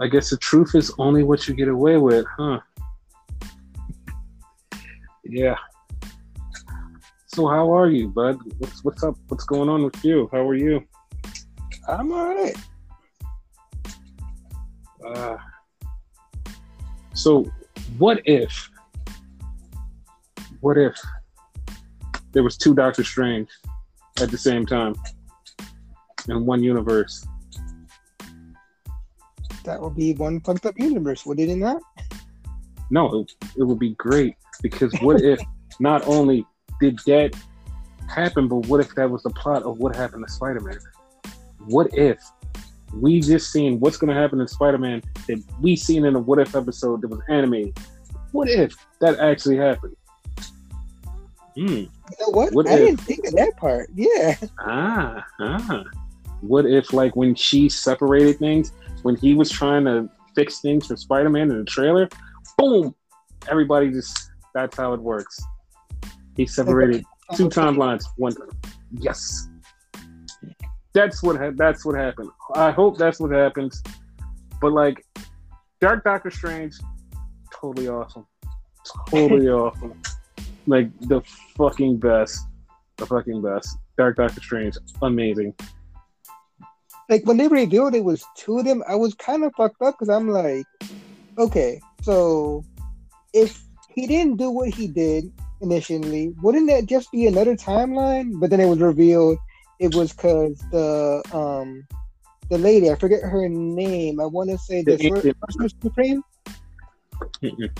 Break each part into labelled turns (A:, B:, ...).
A: I guess the truth is only what you get away with, huh? Yeah. So how are you, bud? What's what's up? What's going on with you? How are you?
B: I'm all right.
A: Uh, so what if what if there was two Doctor Strange at the same time in one universe?
B: That would be one fucked up universe, would it not?
A: No, it, it would be great because what if not only did that happen, but what if that was the plot of what happened to Spider Man? What if we just seen what's going to happen in Spider Man that we seen in a What If episode that was animated? What if that actually happened?
B: Hmm. You know what?
A: What
B: I
A: if-
B: didn't think of that part. Yeah.
A: Ah, ah. What if, like, when she separated things, when he was trying to fix things for Spider Man in the trailer, boom, everybody just, that's how it works. He separated two timelines, one. Yes. That's what ha- that's what happened. I hope that's what happens. But like Dark Doctor Strange, totally awesome. Totally awesome. Like the fucking best. The fucking best. Dark Doctor Strange, amazing.
B: Like when they revealed it was two of them, I was kind of fucked up because I'm like, okay, so if he didn't do what he did initially, wouldn't that just be another timeline? But then it was revealed it was because the um the lady, I forget her name. I want to say the,
A: The
B: Sor-
A: Indian-
B: Supreme.
A: Mm-mm.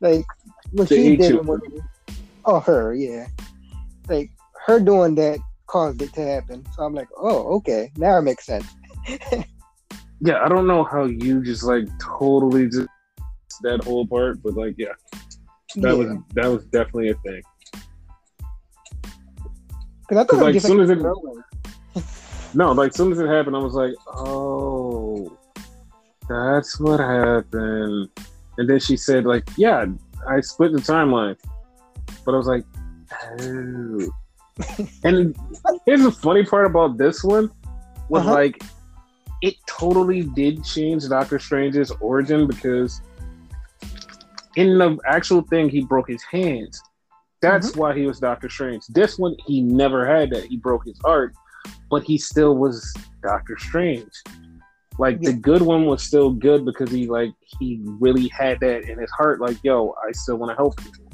B: Like what
A: The
B: she did. oh, her, yeah. Like her doing that caused it to happen. So I'm like, oh, okay, now it makes sense.
A: Yeah, I don't know how you just like totally just that whole part, but like yeah, that
B: Yeah.
A: was that was definitely a thing.
B: Because I thought
A: like, soon as it- No, like soon as it happened, I was like, oh, that's what happened. And then she said, like, yeah, I split the timeline. But I was like, oh. And here's the funny part about this one was
B: Uh-huh.
A: like, it totally did change Doctor Strange's origin because in the actual thing, he broke his hands. That's why he was Doctor Strange. This one, he never had that. He broke his heart, but he still was Doctor Strange. Like the good one was still good because he like he really had that in his heart. Like, yo, I still want to help people.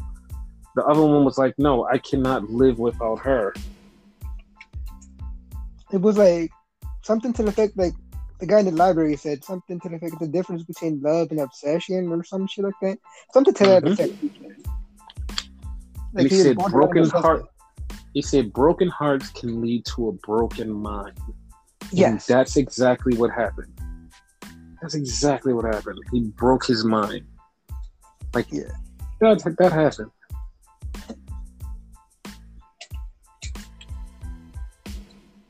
A: The other one was like, no, I cannot live without her.
B: It was like something to the effect like the guy in the library said something to the effect the difference between love and obsession or some shit like that. Something to that
A: Mhm.
B: effect.
A: And he
B: was
A: said, broken heart. He said, broken hearts can lead to a broken mind. And
B: Yes.
A: that's exactly what happened. That's exactly what happened. He broke his mind. Like,
B: Yeah.
A: that, that happened.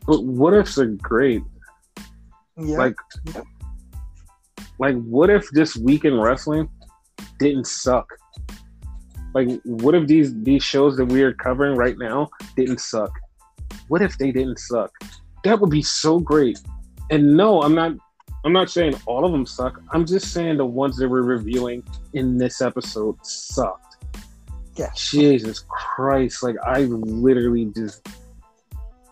A: But what ifs are great.
B: yeah.
A: Like, like what if this week in wrestling didn't suck? Like, what if these these shows that we are covering right now didn't suck? What if they didn't suck? That would be so great. And no, I'm not. I'm not saying all of them suck. I'm just saying the ones that we're reviewing in this episode sucked.
B: Yeah.
A: Jesus Christ! Like I literally just,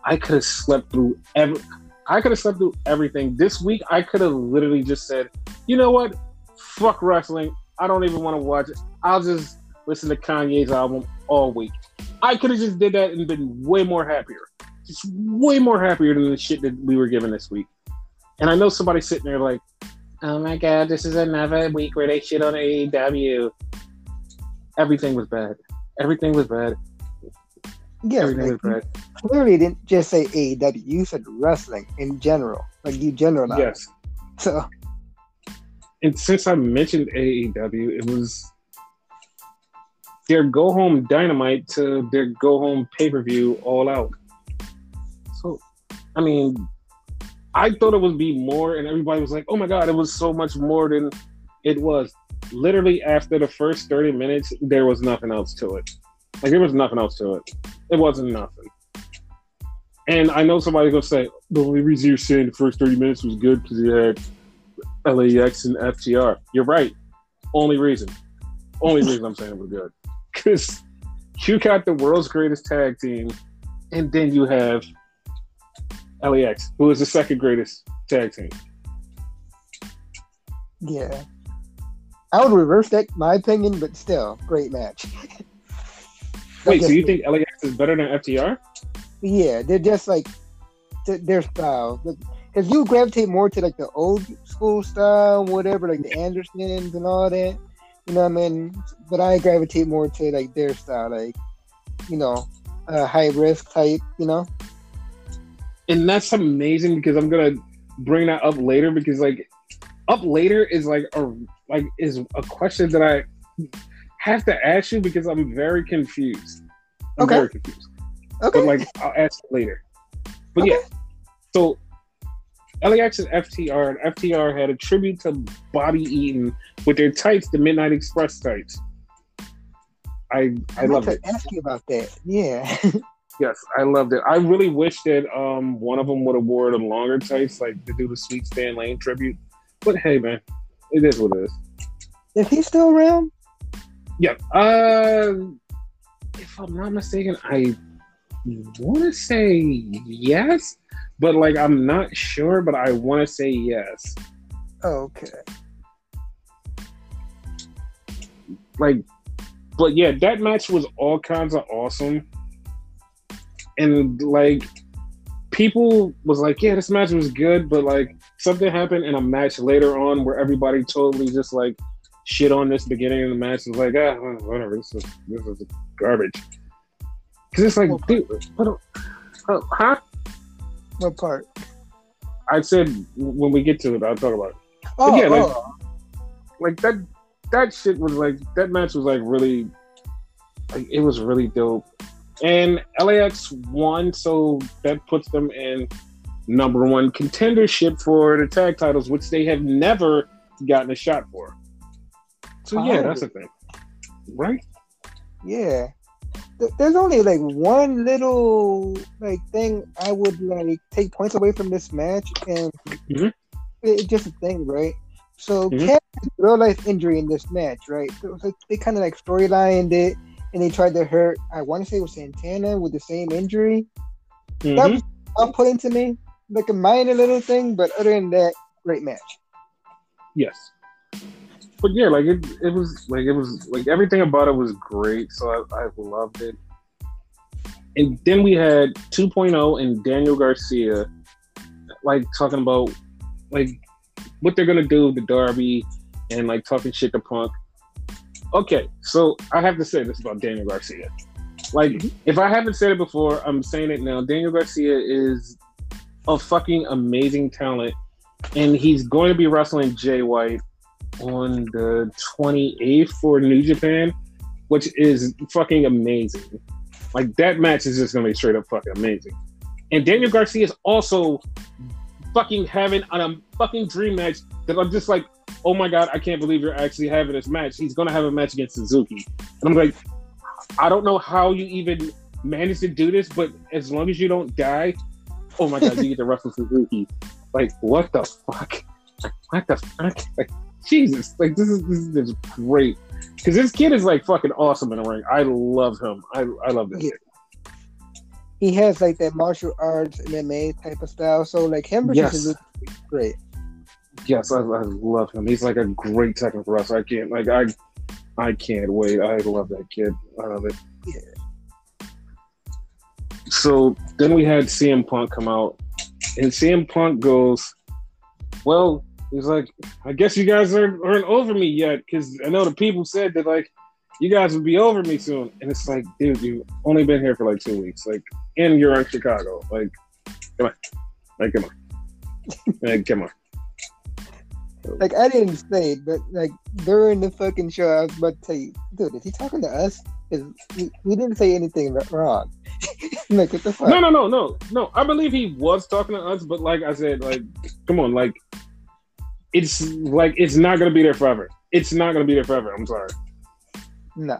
A: I could have slept through every. I could have slept through everything this week. I could have literally just said, you know what? Fuck wrestling. I don't even want to watch it. I'll just listen to Kanye's album all week. I could have just did that and been way more happier. Just way more happier than the shit that we were given this week. And I know somebody's sitting there like, oh my god, this is another week where they shit on AEW. Everything was bad. Everything was bad.
B: Yeah. Like,
A: was bad.
B: you clearly didn't just say AEW. You said wrestling in general. Like you generalized.
A: Yes.
B: So
A: and since I mentioned AEW, it was their go home dynamite to their go home pay per view all out. So, I mean, I thought it would be more, and everybody was like, oh my God, it was so much more than it was. Literally, after the first 30 minutes, there was nothing else to it. Like, there was nothing else to it. It wasn't nothing. And I know somebody's going to say, the only reason you're saying the first 30 minutes was good because you had LAX and FTR. You're right. Only reason. Only reason I'm saying it was good. Because you got the world's greatest tag team, and then you have LAX, who is the second greatest tag team.
B: Yeah. I would reverse that, my opinion, but still, great match.
A: Wait, so you think LAX is better than FTR?
B: Yeah, they're just like their style. Because you gravitate more to like the old school style, whatever, like the Andersons and all that. You know what I mean? But I gravitate more to like their style, like you know, uh, high risk type. You know.
A: And that's amazing because I'm gonna bring that up later because like up later is like a like is a question that I have to ask you because I'm very confused. I'm
B: okay.
A: very confused.
B: Okay.
A: But like I'll ask later. But okay. yeah. So LAX and FTR and FTR had a tribute to Bobby Eaton with their tights, the Midnight Express tights. I I, I love it.
B: Ask you about that. Yeah.
A: yes, I loved it. I really wish that um one of them would have wore the longer tights, like to do the Sweet Stan Lane tribute. But hey, man, it is what it is.
B: Is he still around?
A: Yeah. Uh, if I'm not mistaken, I want to say yes, but like I'm not sure, but I want to say yes.
B: Okay.
A: Like, but yeah, that match was all kinds of awesome, and like people was like, yeah, this match was good, but like something happened in a match later on where everybody totally just like shit on this beginning of the match. It was like, ah, whatever. This is this is garbage. Because it's like, what dude, what, uh, huh?
B: What part?
A: I said when we get to it, I'll talk about it.
B: Oh,
A: but yeah, like,
B: oh.
A: like that. That shit was like that match was like really, like it was really dope. And LAX won, so that puts them in number one contendership for the tag titles, which they have never gotten a shot for. So yeah, that's the thing, right?
B: Yeah. There's only like one little like thing I would like take points away from this match, and mm-hmm. it's just a thing, right? So mm-hmm. Cat real life injury in this match, right? So like, they kind of like storylined it, and they tried to hurt. I want to say it was Santana with the same injury. Mm-hmm. That was to me, like a minor little thing, but other than that, great match.
A: Yes but yeah, like it, it was like it was like everything about it was great. So I, I loved it. And then we had 2.0 and Daniel Garcia, like talking about like what they're gonna do with the Darby and like talking shit to Punk. Okay, so I have to say this about Daniel Garcia. Like, mm-hmm. if I haven't said it before, I'm saying it now. Daniel Garcia is a fucking amazing talent, and he's going to be wrestling Jay White on the 28th for New Japan, which is fucking amazing. Like that match is just gonna be straight up fucking amazing. And Daniel Garcia is also fucking having a fucking dream match that I'm just like, oh my god, I can't believe you're actually having this match. He's gonna have a match against Suzuki. And I'm like, I don't know how you even managed to do this, but as long as you don't die, oh my god, you get to wrestle Suzuki. Like, what the fuck? Like, what the fuck? Like, Jesus, like this is this is great because this kid is like fucking awesome in the ring. I love him. I I love this. Yeah.
B: He has like that martial arts and MMA type of style. So like him versus yes. great.
A: Yes, I, I love him. He's like a great technical wrestler. I can't like I I can't wait. I love that kid. I love it.
B: Yeah.
A: So then we had CM Punk come out, and CM Punk goes, "Well, He's like, I guess you guys aren't, aren't over me yet, because I know the people said that like you guys would be over me soon, and it's like, dude, you've only been here for like two weeks, like, and you're in Chicago, like, come on, like, come on, like, come on.
B: Like I didn't say it, but like during the fucking show, I was about to tell you, dude, is he talking to us? Because we, we didn't say anything wrong. like what the fuck?
A: No, no, no, no, no. I believe he was talking to us, but like I said, like, come on, like it's like it's not gonna be there forever. It's not gonna be there forever. I'm sorry.
B: No.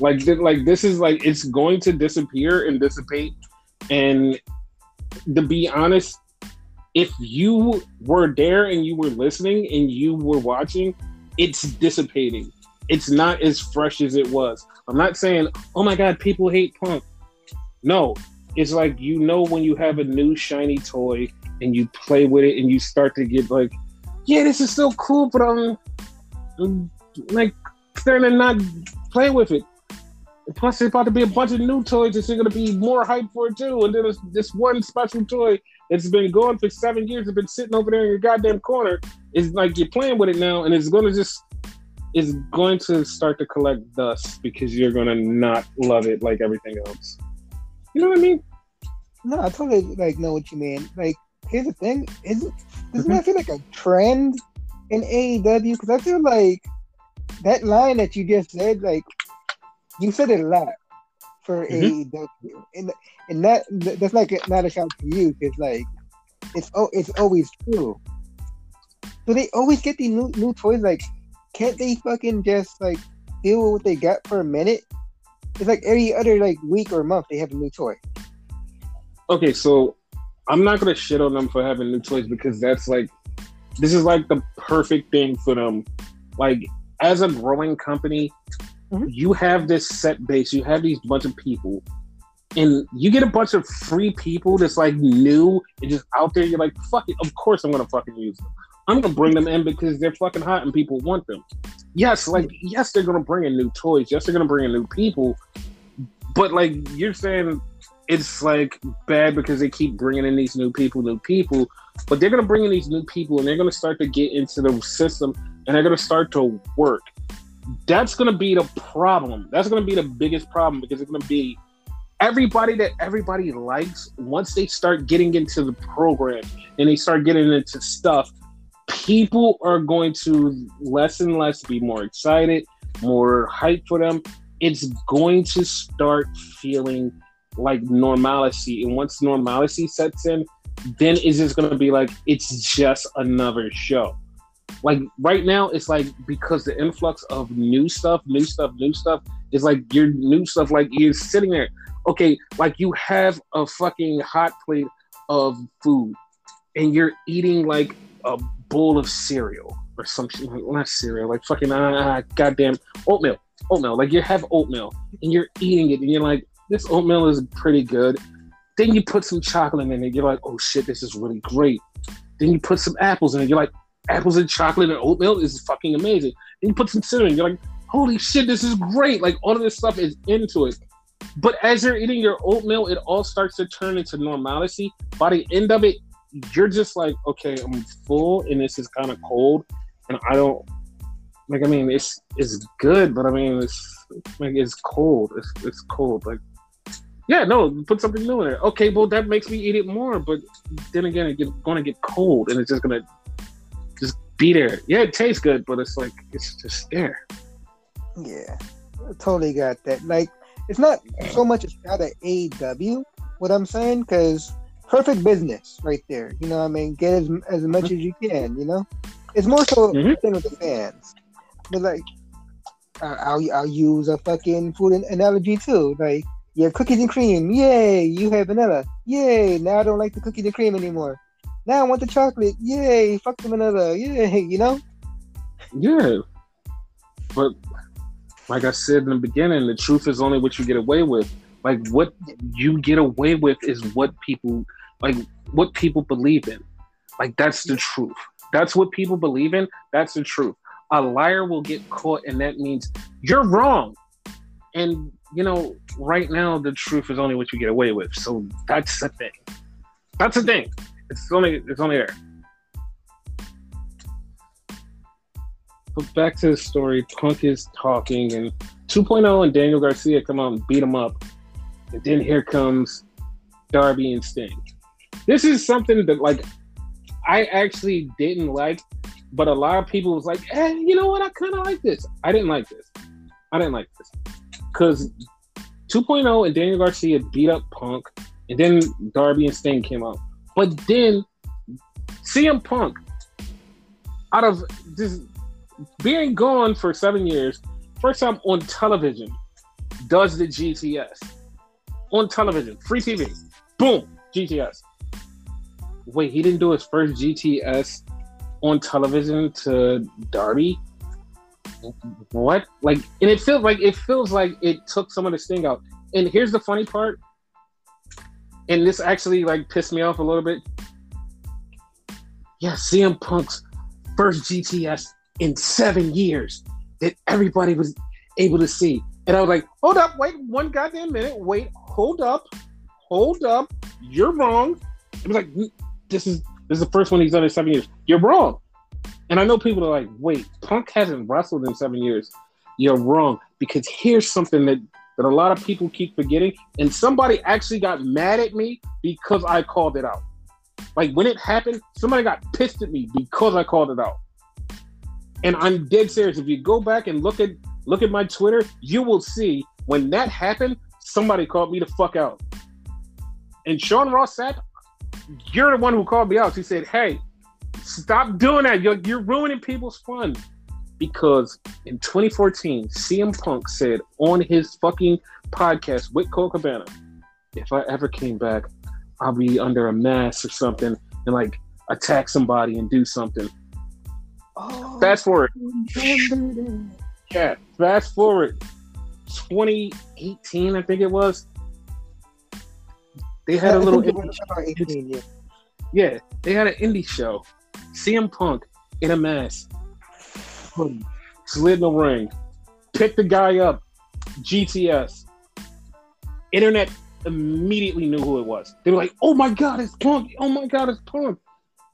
A: Like like this is like it's going to disappear and dissipate. And to be honest, if you were there and you were listening and you were watching, it's dissipating. It's not as fresh as it was. I'm not saying, oh my God, people hate punk. No, it's like you know when you have a new shiny toy and you play with it and you start to get like, yeah, this is still cool, but I'm, I'm like starting to not play with it. Plus, there's about to be a bunch of new toys that's going to be more hype for too. And then there's this one special toy that's been going for seven years, it's been sitting over there in your goddamn corner. It's like you're playing with it now, and it's going to just is going to start to collect dust because you're going to not love it like everything else. You know what I mean?
B: No, I totally like know what you mean. Like, here's the thing: is doesn't that feel like a trend in AEW? Because I feel like that line that you just said, like you said it a lot for mm-hmm. AEW, and and that that's like not a shout to you because like it's oh it's always true. So they always get these new new toys. Like, can't they fucking just like deal with what they got for a minute? It's like every other like week or month they have a new toy.
A: Okay, so I'm not gonna shit on them for having new toys because that's like this is like the perfect thing for them. Like as a growing company, mm-hmm. you have this set base, you have these bunch of people, and you get a bunch of free people that's like new and just out there. You're like, fuck it, of course I'm gonna fucking use them. I'm gonna bring them in because they're fucking hot and people want them. Yes, like yes, they're gonna bring in new toys. Yes, they're gonna bring in new people. But like you're saying, it's like bad because they keep bringing in these new people, new people. But they're gonna bring in these new people and they're gonna start to get into the system and they're gonna start to work. That's gonna be the problem. That's gonna be the biggest problem because it's gonna be everybody that everybody likes once they start getting into the program and they start getting into stuff people are going to less and less be more excited more hype for them it's going to start feeling like normalcy. And once normalcy sets in then it's just going to be like it's just another show. Like right now it's like because the influx of new stuff new stuff new stuff is like your new stuff like you're sitting there. Okay like you have a fucking hot plate of food and you're eating like a bowl of cereal or something not cereal like fucking uh, goddamn oatmeal oatmeal like you have oatmeal and you're eating it and you're like this oatmeal is pretty good then you put some chocolate in it you're like oh shit this is really great then you put some apples in it you're like apples and chocolate and oatmeal is fucking amazing. And you put some cinnamon, you're like, holy shit, this is great. Like all of this stuff is into it. But as you're eating your oatmeal, it all starts to turn into normalcy. By the end of it, you're just like, okay, I'm full and this is kind of cold. And I don't like I mean it's it's good, but I mean it's like it's cold. It's it's cold. Like yeah, no, put something new in there. Okay, well that makes me eat it more, but then again it's gonna get cold and it's just gonna just be there. Yeah, it tastes good, but it's like it's just there.
B: Yeah, I totally got that. Like, it's not so much out of AEW. What I'm saying, because perfect business right there. You know, what I mean, get as as much mm-hmm. as you can. You know, it's more so mm-hmm. with the fans. But like, I'll I'll use a fucking food analogy too. Like, you have cookies and cream. Yay! You have vanilla. Yay! Now I don't like the cookies and cream anymore. Now I want the chocolate. Yay! Fuck the vanilla. Yay! You know.
A: Yeah, but like I said in the beginning, the truth is only what you get away with. Like what you get away with is what people like what people believe in. Like that's the truth. That's what people believe in. That's the truth. A liar will get caught, and that means you're wrong. And you know, right now the truth is only what you get away with. So that's the thing. That's the thing. It's only it's only there. But back to the story. Punk is talking, and 2.0 and Daniel Garcia come out and beat him up, and then here comes Darby and Sting. This is something that like I actually didn't like, but a lot of people was like, "Hey, you know what? I kind of like this." I didn't like this. I didn't like this because 2.0 and Daniel Garcia beat up Punk, and then Darby and Sting came out. But then CM Punk, out of just being gone for seven years, first time on television, does the GTS on television, free TV. Boom, GTS. wait, he didn't do his first GTS on television to Darby. What? Like, and it feels like it feels like it took some of the sting out. And here's the funny part, and this actually like pissed me off a little bit. Yeah, CM Punk's first GTS in seven years that everybody was able to see. And I was like, hold up, wait one goddamn minute, wait, hold up, hold up, you're wrong. It was like, this is this is the first one he's done in seven years. You're wrong. And I know people are like, wait, Punk hasn't wrestled in seven years. You're wrong. Because here's something that, that a lot of people keep forgetting. And somebody actually got mad at me because I called it out. Like when it happened, somebody got pissed at me because I called it out. And I'm dead serious. If you go back and look at look at my Twitter, you will see when that happened, somebody called me the fuck out. And Sean Ross Sapp, you're the one who called me out. He said, "Hey, stop doing that. You're you're ruining people's fun." Because in 2014, CM Punk said on his fucking podcast with Colt Cabana, "If I ever came back, I'll be under a mask or something and like attack somebody and do something." Oh, fast forward. Yeah, fast forward. 2018, I think it was. They had a little. Indie, 18, yeah. yeah, they had an indie show. CM Punk in a mask, slid in the ring, picked the guy up, GTS. Internet immediately knew who it was. They were like, "Oh my god, it's Punk! Oh my god, it's Punk!"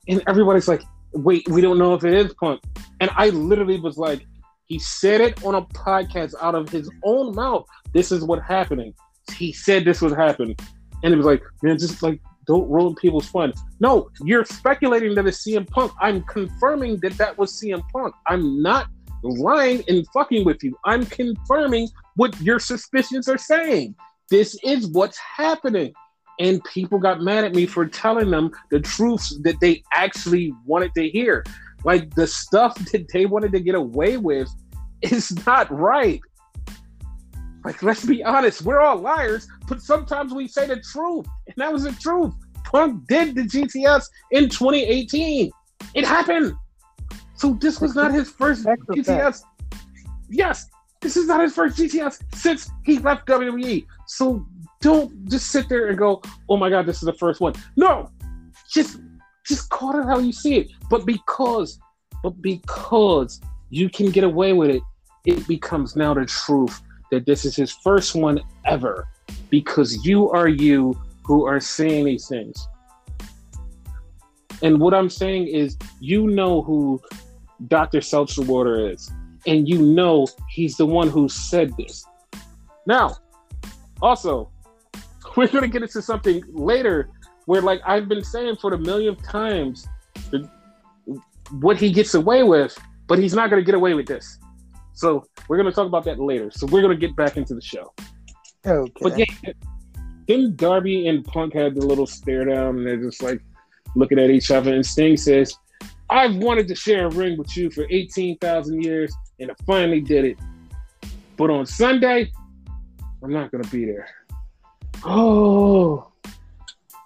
A: And everybody's like, "Wait, we don't know if it is Punk." And I literally was like, he said it on a podcast out of his own mouth. This is what happening. He said this would happen and it was like, man, just like don't ruin people's fun. No, you're speculating that it's CM Punk. I'm confirming that that was CM Punk. I'm not lying and fucking with you. I'm confirming what your suspicions are saying. This is what's happening. And people got mad at me for telling them the truths that they actually wanted to hear. Like the stuff that they wanted to get away with is not right. Like, let's be honest, we're all liars, but sometimes we say the truth, and that was the truth. Punk did the GTS in 2018. It happened. So this was not his first GTS. Yes, this is not his first GTS since he left WWE. So don't just sit there and go, "Oh my God, this is the first one." No, just just call it how you see it. But because, but because you can get away with it, it becomes now the truth that this is his first one ever because you are you who are saying these things. And what I'm saying is, you know who Dr. Seltzerwater is, and you know he's the one who said this. Now, also, we're going to get into something later where, like I've been saying for the millionth times, what he gets away with, but he's not going to get away with this. So we're gonna talk about that later. So we're gonna get back into the show.
B: Okay.
A: But yeah, then Darby and Punk had the little stare down, and they're just like looking at each other. And Sting says, "I've wanted to share a ring with you for eighteen thousand years, and I finally did it. But on Sunday, I'm not gonna be there." Oh,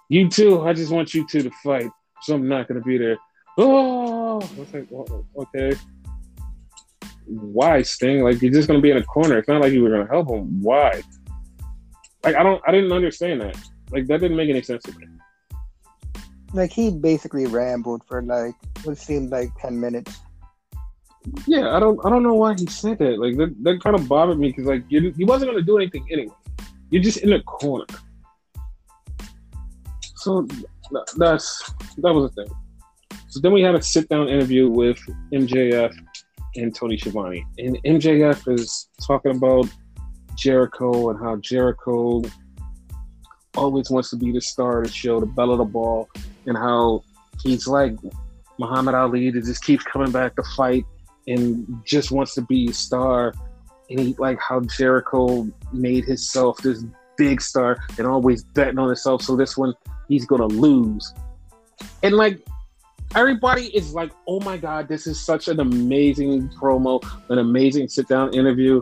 A: you too. I just want you two to fight, so I'm not gonna be there. Oh, I was like, okay why Sting? Like you're just gonna be in a corner. It's not like you were gonna help him. Why? Like I don't I didn't understand that. Like that didn't make any sense to me.
B: Like he basically rambled for like what seemed like ten minutes.
A: Yeah, I don't I don't know why he said that. Like that, that kind of bothered me because like you, he wasn't gonna do anything anyway. You're just in a corner. So that's that was the thing. So then we had a sit down interview with MJF and Tony Schiavone. And MJF is talking about Jericho and how Jericho always wants to be the star of the show, the belle of the ball, and how he's like Muhammad Ali that just keeps coming back to fight and just wants to be a star. And he like how Jericho made himself this big star and always betting on himself. So this one he's gonna lose. And like everybody is like, oh my God, this is such an amazing promo, an amazing sit down interview.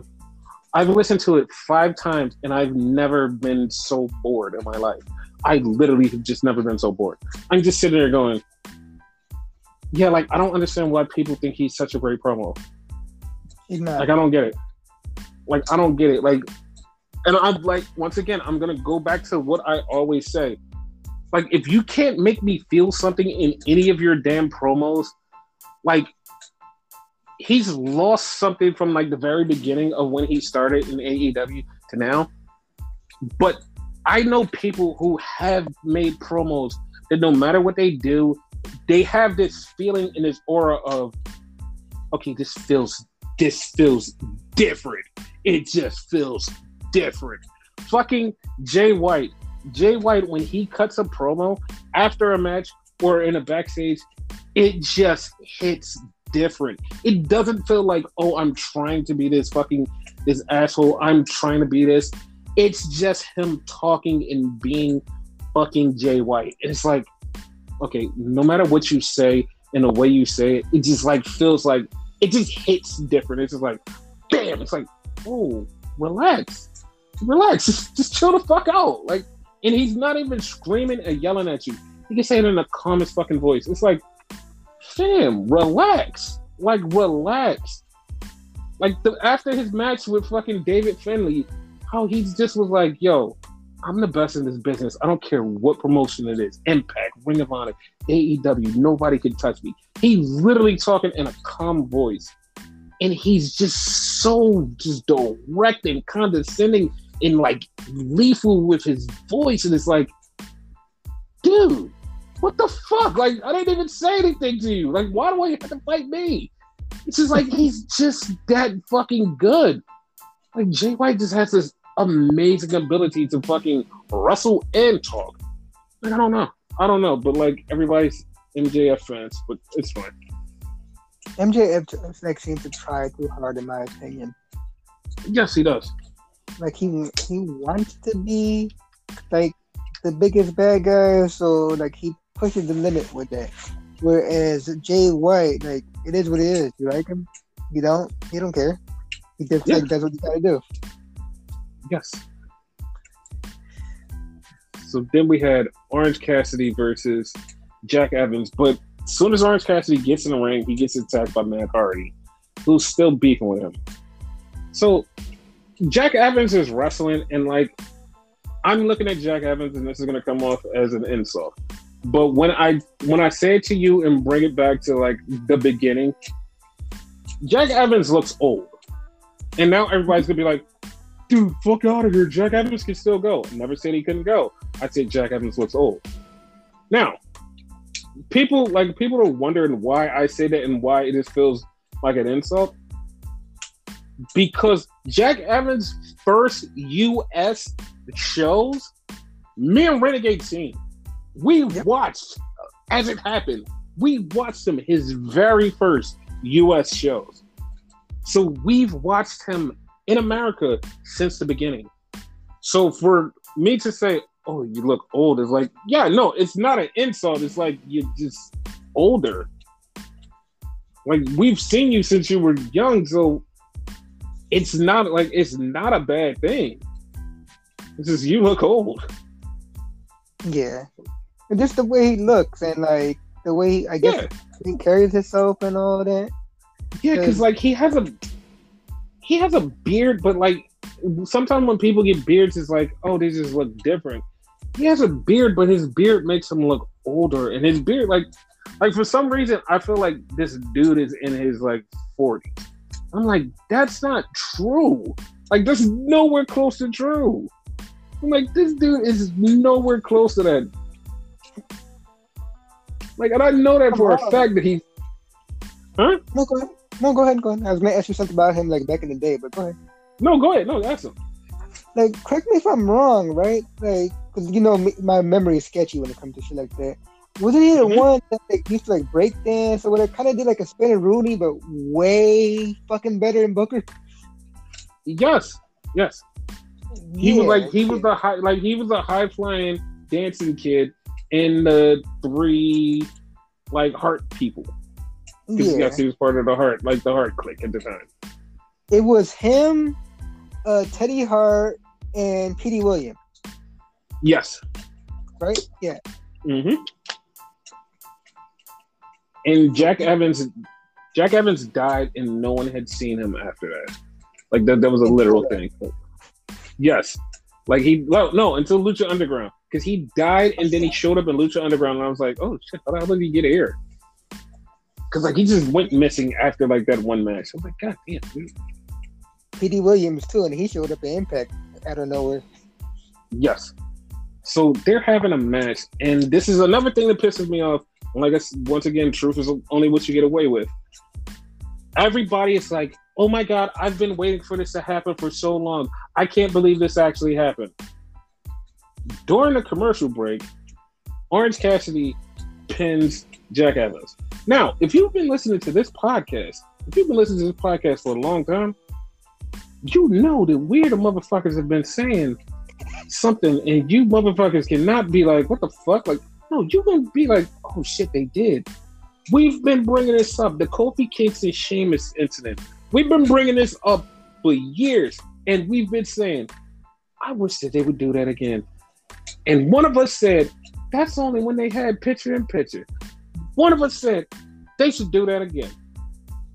A: I've listened to it five times and I've never been so bored in my life. I literally have just never been so bored. I'm just sitting there going, yeah, like I don't understand why people think he's such a great promo.
B: He's not.
A: Like I don't get it. Like I don't get it. Like, and I'm like once again, I'm gonna go back to what I always say. Like if you can't make me feel something in any of your damn promos, like he's lost something from like the very beginning of when he started in AEW to now. But I know people who have made promos that no matter what they do, they have this feeling in this aura of, okay, this feels this feels different. It just feels different. Fucking Jay White. Jay White, when he cuts a promo after a match or in a backstage, it just hits different. It doesn't feel like, oh, I'm trying to be this fucking this asshole. I'm trying to be this. It's just him talking and being fucking Jay White. And it's like, okay, no matter what you say and the way you say it, it just like feels like it just hits different. It's just like, damn, it's like, oh, relax. Relax. Just, just chill the fuck out. Like, and he's not even screaming and yelling at you. He can say it in the calmest fucking voice. It's like, fam, relax. Like, relax. Like the, after his match with fucking David Finlay, how he just was like, yo, I'm the best in this business. I don't care what promotion it is. Impact, Ring of Honor, AEW, nobody can touch me. He's literally talking in a calm voice. And he's just so just direct and condescending and like lethal with his voice. And it's like, dude, what the fuck? Like, I didn't even say anything to you. Like, why do I have to fight me? It's just like he's just that fucking good. Like Jay White just has this amazing ability to fucking wrestle and talk. Like, I don't know. I don't know, but like everybody's MJF fans, but it's fine.
B: MJF like seems to try too hard, in my opinion.
A: Yes, he does.
B: Like he he wants to be like the biggest bad guy, so like he pushes the limit with that. Whereas Jay White, like it is what it is. You like him? You don't? He don't care. He just
A: Yeah.
B: like that's what you gotta do.
A: Yes. So then we had Orange Cassidy versus Jack Evans, but as soon as Orange Cassidy gets in the ring, he gets attacked by Matt Hardy, who's still beefing with him. So Jack Evans is wrestling, and like I'm looking at Jack Evans, and this is gonna come off as an insult. But when I when I say it to you and bring it back to like the beginning, Jack Evans looks old, and now everybody's gonna be like, "Dude, fuck out of here! Jack Evans can still go." Never said he couldn't go. I said Jack Evans looks old. Now, people like people are wondering why I say that and why it just feels like an insult. Because Jack Evans' first U.S. shows, me and Renegade team, We
B: Yep.
A: watched as it happened. We watched him his very first U.S. shows. So we've watched him in America since the beginning. So for me to say, "Oh, you look old," is like, yeah, no, it's not an insult. It's like you're just older. Like we've seen you since you were young, so it's not like it's not a bad thing. It's just you look old.
B: Yeah, and just the way he looks and like the way he, I guess
A: Yeah,
B: he carries himself and all that.
A: yeah, because like he has a he has a beard, but like sometimes when people get beards, it's like, oh, they just look different. He has a beard, but his beard makes him look older, and his beard, like, like for some reason, I feel like this dude is in his like 40s. I'm like, that's not true. Like, that's nowhere close to true. I'm like, this dude is nowhere close to that. Like, and I know that for a fact that he. Huh?
B: No, go ahead. No, go ahead. Go ahead. I was gonna ask you something about him like back in the day, but go ahead.
A: No, go ahead. No, that's him.
B: Like, correct me if I'm wrong, right? Like, cause you know my memory is sketchy when it comes to shit like that. Wasn't he the
A: Mhm.
B: one that like, used to like break dance or whatever? Kind of did like a spinaroonie, but way fucking better than Booker.
A: Yes, yes. He was like he was
B: yeah.
A: the high like he was a high flying dancing kid in the three like heart people. Because
B: yeah.
A: yes, he was part of the Hart like the Hart clique at the time.
B: It was him, uh, Teddy Hart, and Petey Williams.
A: Yes.
B: right? Yeah.
A: Mm-hmm. And Jack Evans, Jack Evans died, and no one had seen him after that. Like that, that was a literal thing. Yes, like he well, no until Lucha Underground because he died and then he showed up in Lucha Underground, and I was like, oh shit, how the hell did he get here? Because like he just went missing after like that one match. I was like, god damn. Dude.
B: Petey Williams too, and he showed up in Impact out of nowhere.
A: Yes. So they're having a match, and this is another thing that pisses me off. Like I said, once again, truth is only what you get away with. Everybody is like, "Oh my god, I've been waiting for this to happen for so long. I can't believe this actually happened." During the commercial break, Orange Cassidy pins Jack Evans. Now, if you've been listening to this podcast, if you've been listening to this podcast for a long time, you know that weird motherfuckers have been saying something, and you motherfuckers cannot be like, "What the fuck?" Like, no, you gonna be like, "Oh shit, they did." We've been bringing this up, the Kofi Kingston Sheamus incident. We've been bringing this up for years, and we've been saying, "I wish that they would do that again." And one of us said, "That's only when they had picture in picture." One of us said, "They should do that again."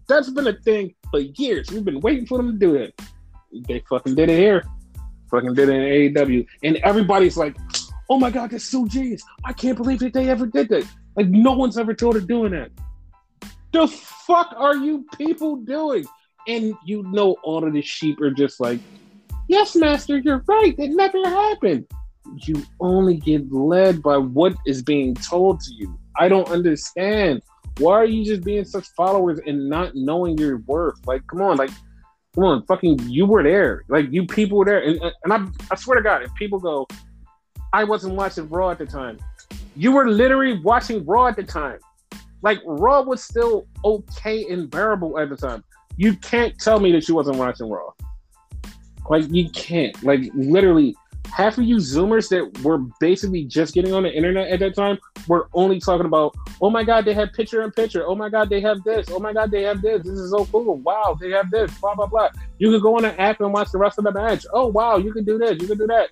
A: That's been a thing for years. We've been waiting for them to do it. They fucking did it here. Fucking did it in AEW. And everybody's like, oh my God, that's so genius. I can't believe that they ever did that. Like, no one's ever told of doing that. The fuck are you people doing? And you know, all of the sheep are just like, yes, master, you're right. It never happened. You only get led by what is being told to you. I don't understand. Why are you just being such followers and not knowing your worth? Like, come on, like, come on, fucking, you were there. Like, you people were there. And, and I, I swear to God, if people go, I wasn't watching Raw at the time, you were literally watching Raw at the time. Like, Raw was still okay and bearable at the time. You can't tell me that you wasn't watching Raw. Like, you can't. Like, literally, half of you Zoomers that were basically just getting on the internet at that time were only talking about, oh my God, they have picture in picture. Oh my God, they have this. Oh my God, they have this. This is so cool. Wow, they have this. Blah, blah, blah. You could go on an app and watch the rest of the match. Oh, wow, you can do this. You can do that.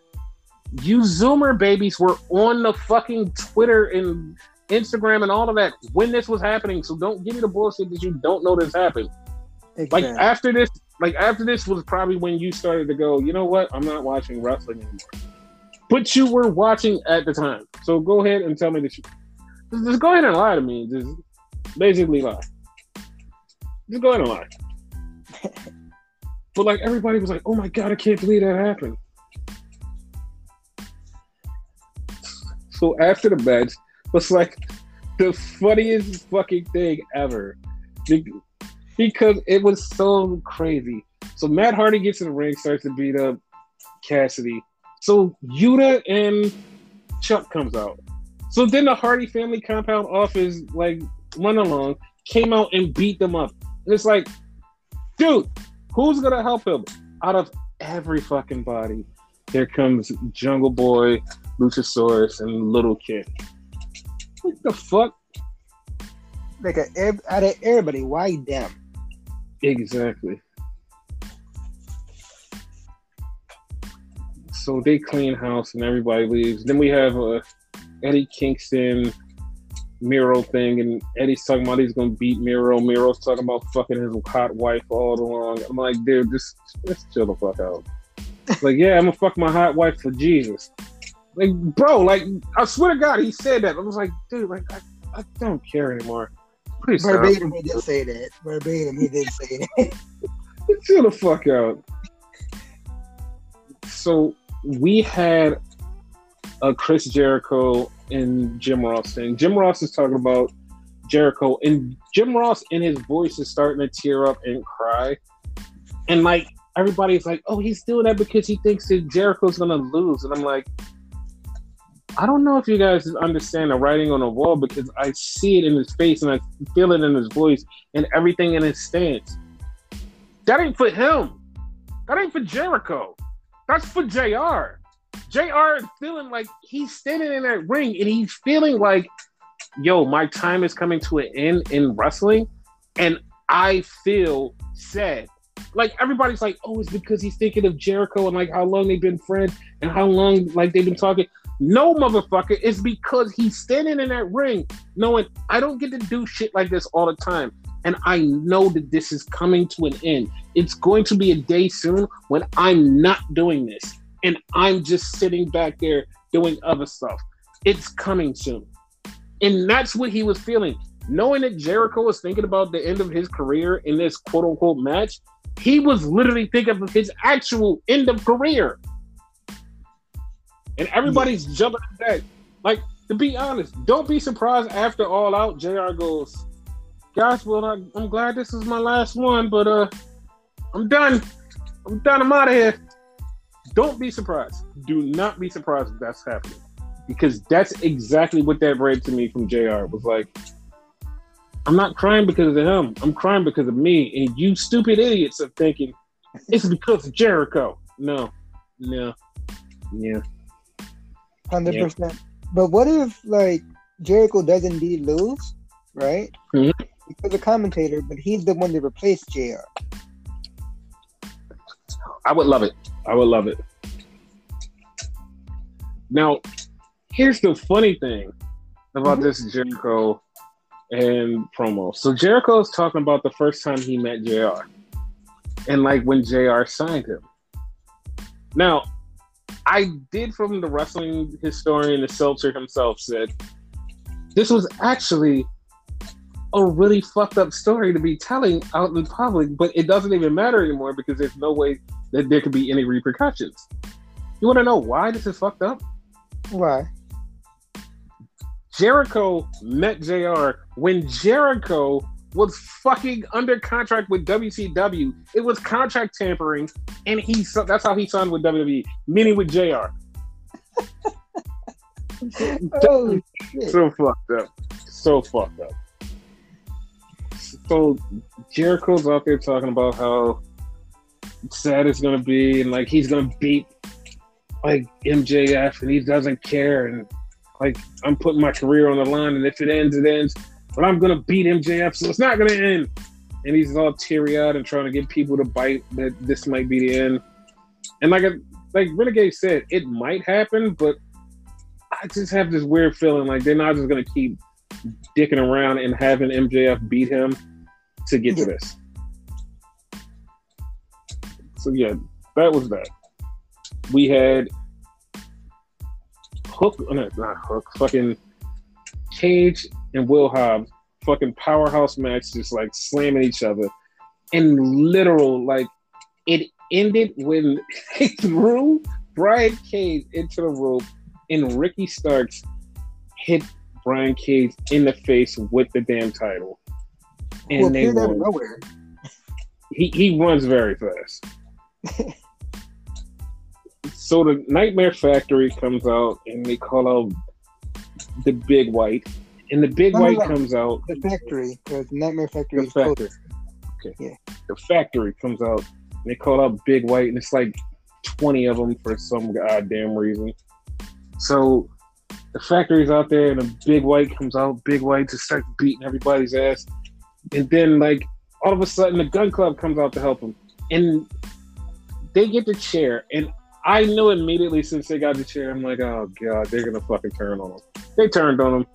A: You Zoomer babies were on the fucking Twitter and Instagram and all of that when this was happening. So don't give me the bullshit that you don't know this happened. Exactly. Like after this, like after this was probably when you started to go, you know what? I'm not watching wrestling anymore. But you were watching at the time. So go ahead and tell me that you just, just go ahead and lie to me. Just basically lie. Just go ahead and lie. but like everybody was like, oh my god, I can't believe that happened. So after the match was like the funniest fucking thing ever because it was so crazy. So Matt Hardy gets in the ring, starts to beat up Cassidy. So Yuta and Chuck comes out. So then the Hardy family compound office like run along came out and beat them up. And it's like, dude, who's gonna help him? Out of every fucking body, there comes Jungle Boy, Luchasaurus, and Little Kid. What the fuck?
B: Like a, out of everybody, why them?
A: Exactly. So they clean house and everybody leaves. Then we have a uh, Eddie Kingston Miro thing, and Eddie's talking about he's gonna beat Miro. Miro's talking about fucking his hot wife all along. I'm like, dude, just just chill the fuck out. like, yeah, I'm gonna fuck my hot wife for Jesus. Like, bro, like, I swear to God, he said that. I was like, dude, like, I, I don't care anymore.
B: Verbatim, he did say that. Verbatim, he did say that.
A: Chill the fuck out. So we had a Chris Jericho and Jim Ross thing. Jim Ross is talking about Jericho, and Jim Ross in his voice is starting to tear up and cry. And like everybody's like, "Oh, he's doing that because he thinks that Jericho's gonna lose," and I'm like, I don't know if you guys understand the writing on the wall because I see it in his face and I feel it in his voice and everything in his stance. That ain't for him. That ain't for Jericho. That's for JR. JR is feeling like he's standing in that ring and he's feeling like, yo, my time is coming to an end in wrestling. And I feel sad. like everybody's like, oh, it's because he's thinking of Jericho and like how long they've been friends and how long like they've been talking. No, motherfucker, it's because he's standing in that ring knowing I don't get to do shit like this all the time. And I know that this is coming to an end. It's going to be a day soon when I'm not doing this and I'm just sitting back there doing other stuff. It's coming soon. And that's what he was feeling. Knowing that Jericho was thinking about the end of his career in this quote unquote match, he was literally thinking of his actual end of career. And everybody's yeah. jumping at that. Like, to be honest, don't be surprised after All Out, JR goes, Guys, well, I, I'm glad this is my last one, but uh, I'm done. I'm done. I'm out of here. Don't be surprised. Do not be surprised if that's happening. Because that's exactly what that read to me from JR. Was like, I'm not crying because of him. I'm crying because of me. And you stupid idiots are thinking it's because of Jericho. No, no, yeah,
B: hundred yeah. percent. But what if like Jericho does indeed lose, right? Mm-hmm. Because the commentator, but he's the one to replace Jr.
A: I would love it. I would love it. Now, here's the funny thing about mm-hmm. this Jericho and promo. So Jericho is talking about the first time he met JR. And like when JR signed him. Now, I did from the wrestling historian, the Seltzer himself said, this was actually a really fucked up story to be telling out in the public, but it doesn't even matter anymore because there's no way that there could be any repercussions. You want to know why this is fucked up?
B: Why?
A: Jericho met JR when Jericho was fucking under contract with WCW. It was contract tampering, and he that's how he signed with WWE, meaning with JR. oh, so fucked up. So fucked up. So Jericho's out there talking about how sad it's gonna be, and like he's gonna beat like MJF, and he doesn't care, and like I'm putting my career on the line, and if it ends, it ends. But I'm gonna beat MJF, so it's not gonna end. And he's all teary eyed and trying to get people to bite that this might be the end. And like a, like Renegade said, it might happen, but I just have this weird feeling like they're not just gonna keep dicking around and having MJF beat him to get to this. So yeah, that was that. We had Hook, no, not Hook, fucking Cage and Will Hobbs, fucking powerhouse match, just like slamming each other. And literal, like, it ended when they threw Brian Cage into the rope and Ricky Starks hit Brian Cage in the face with the damn title. And well, they won. Nowhere. He, he runs very fast. So the Nightmare Factory comes out and they call out the Big White, and the Big no, White no, no. comes out.
B: The Factory, the Nightmare Factory. The Factory.
A: Okay. Yeah. The Factory comes out. And they call out Big White, and it's like twenty of them for some goddamn reason. So the factory's out there, and a Big White comes out. Big White to start beating everybody's ass, and then like all of a sudden the Gunn Club comes out to help him, and they get the chair, and I knew immediately since they got the chair. I'm like, oh god, they're gonna fucking turn on them. They turned on them,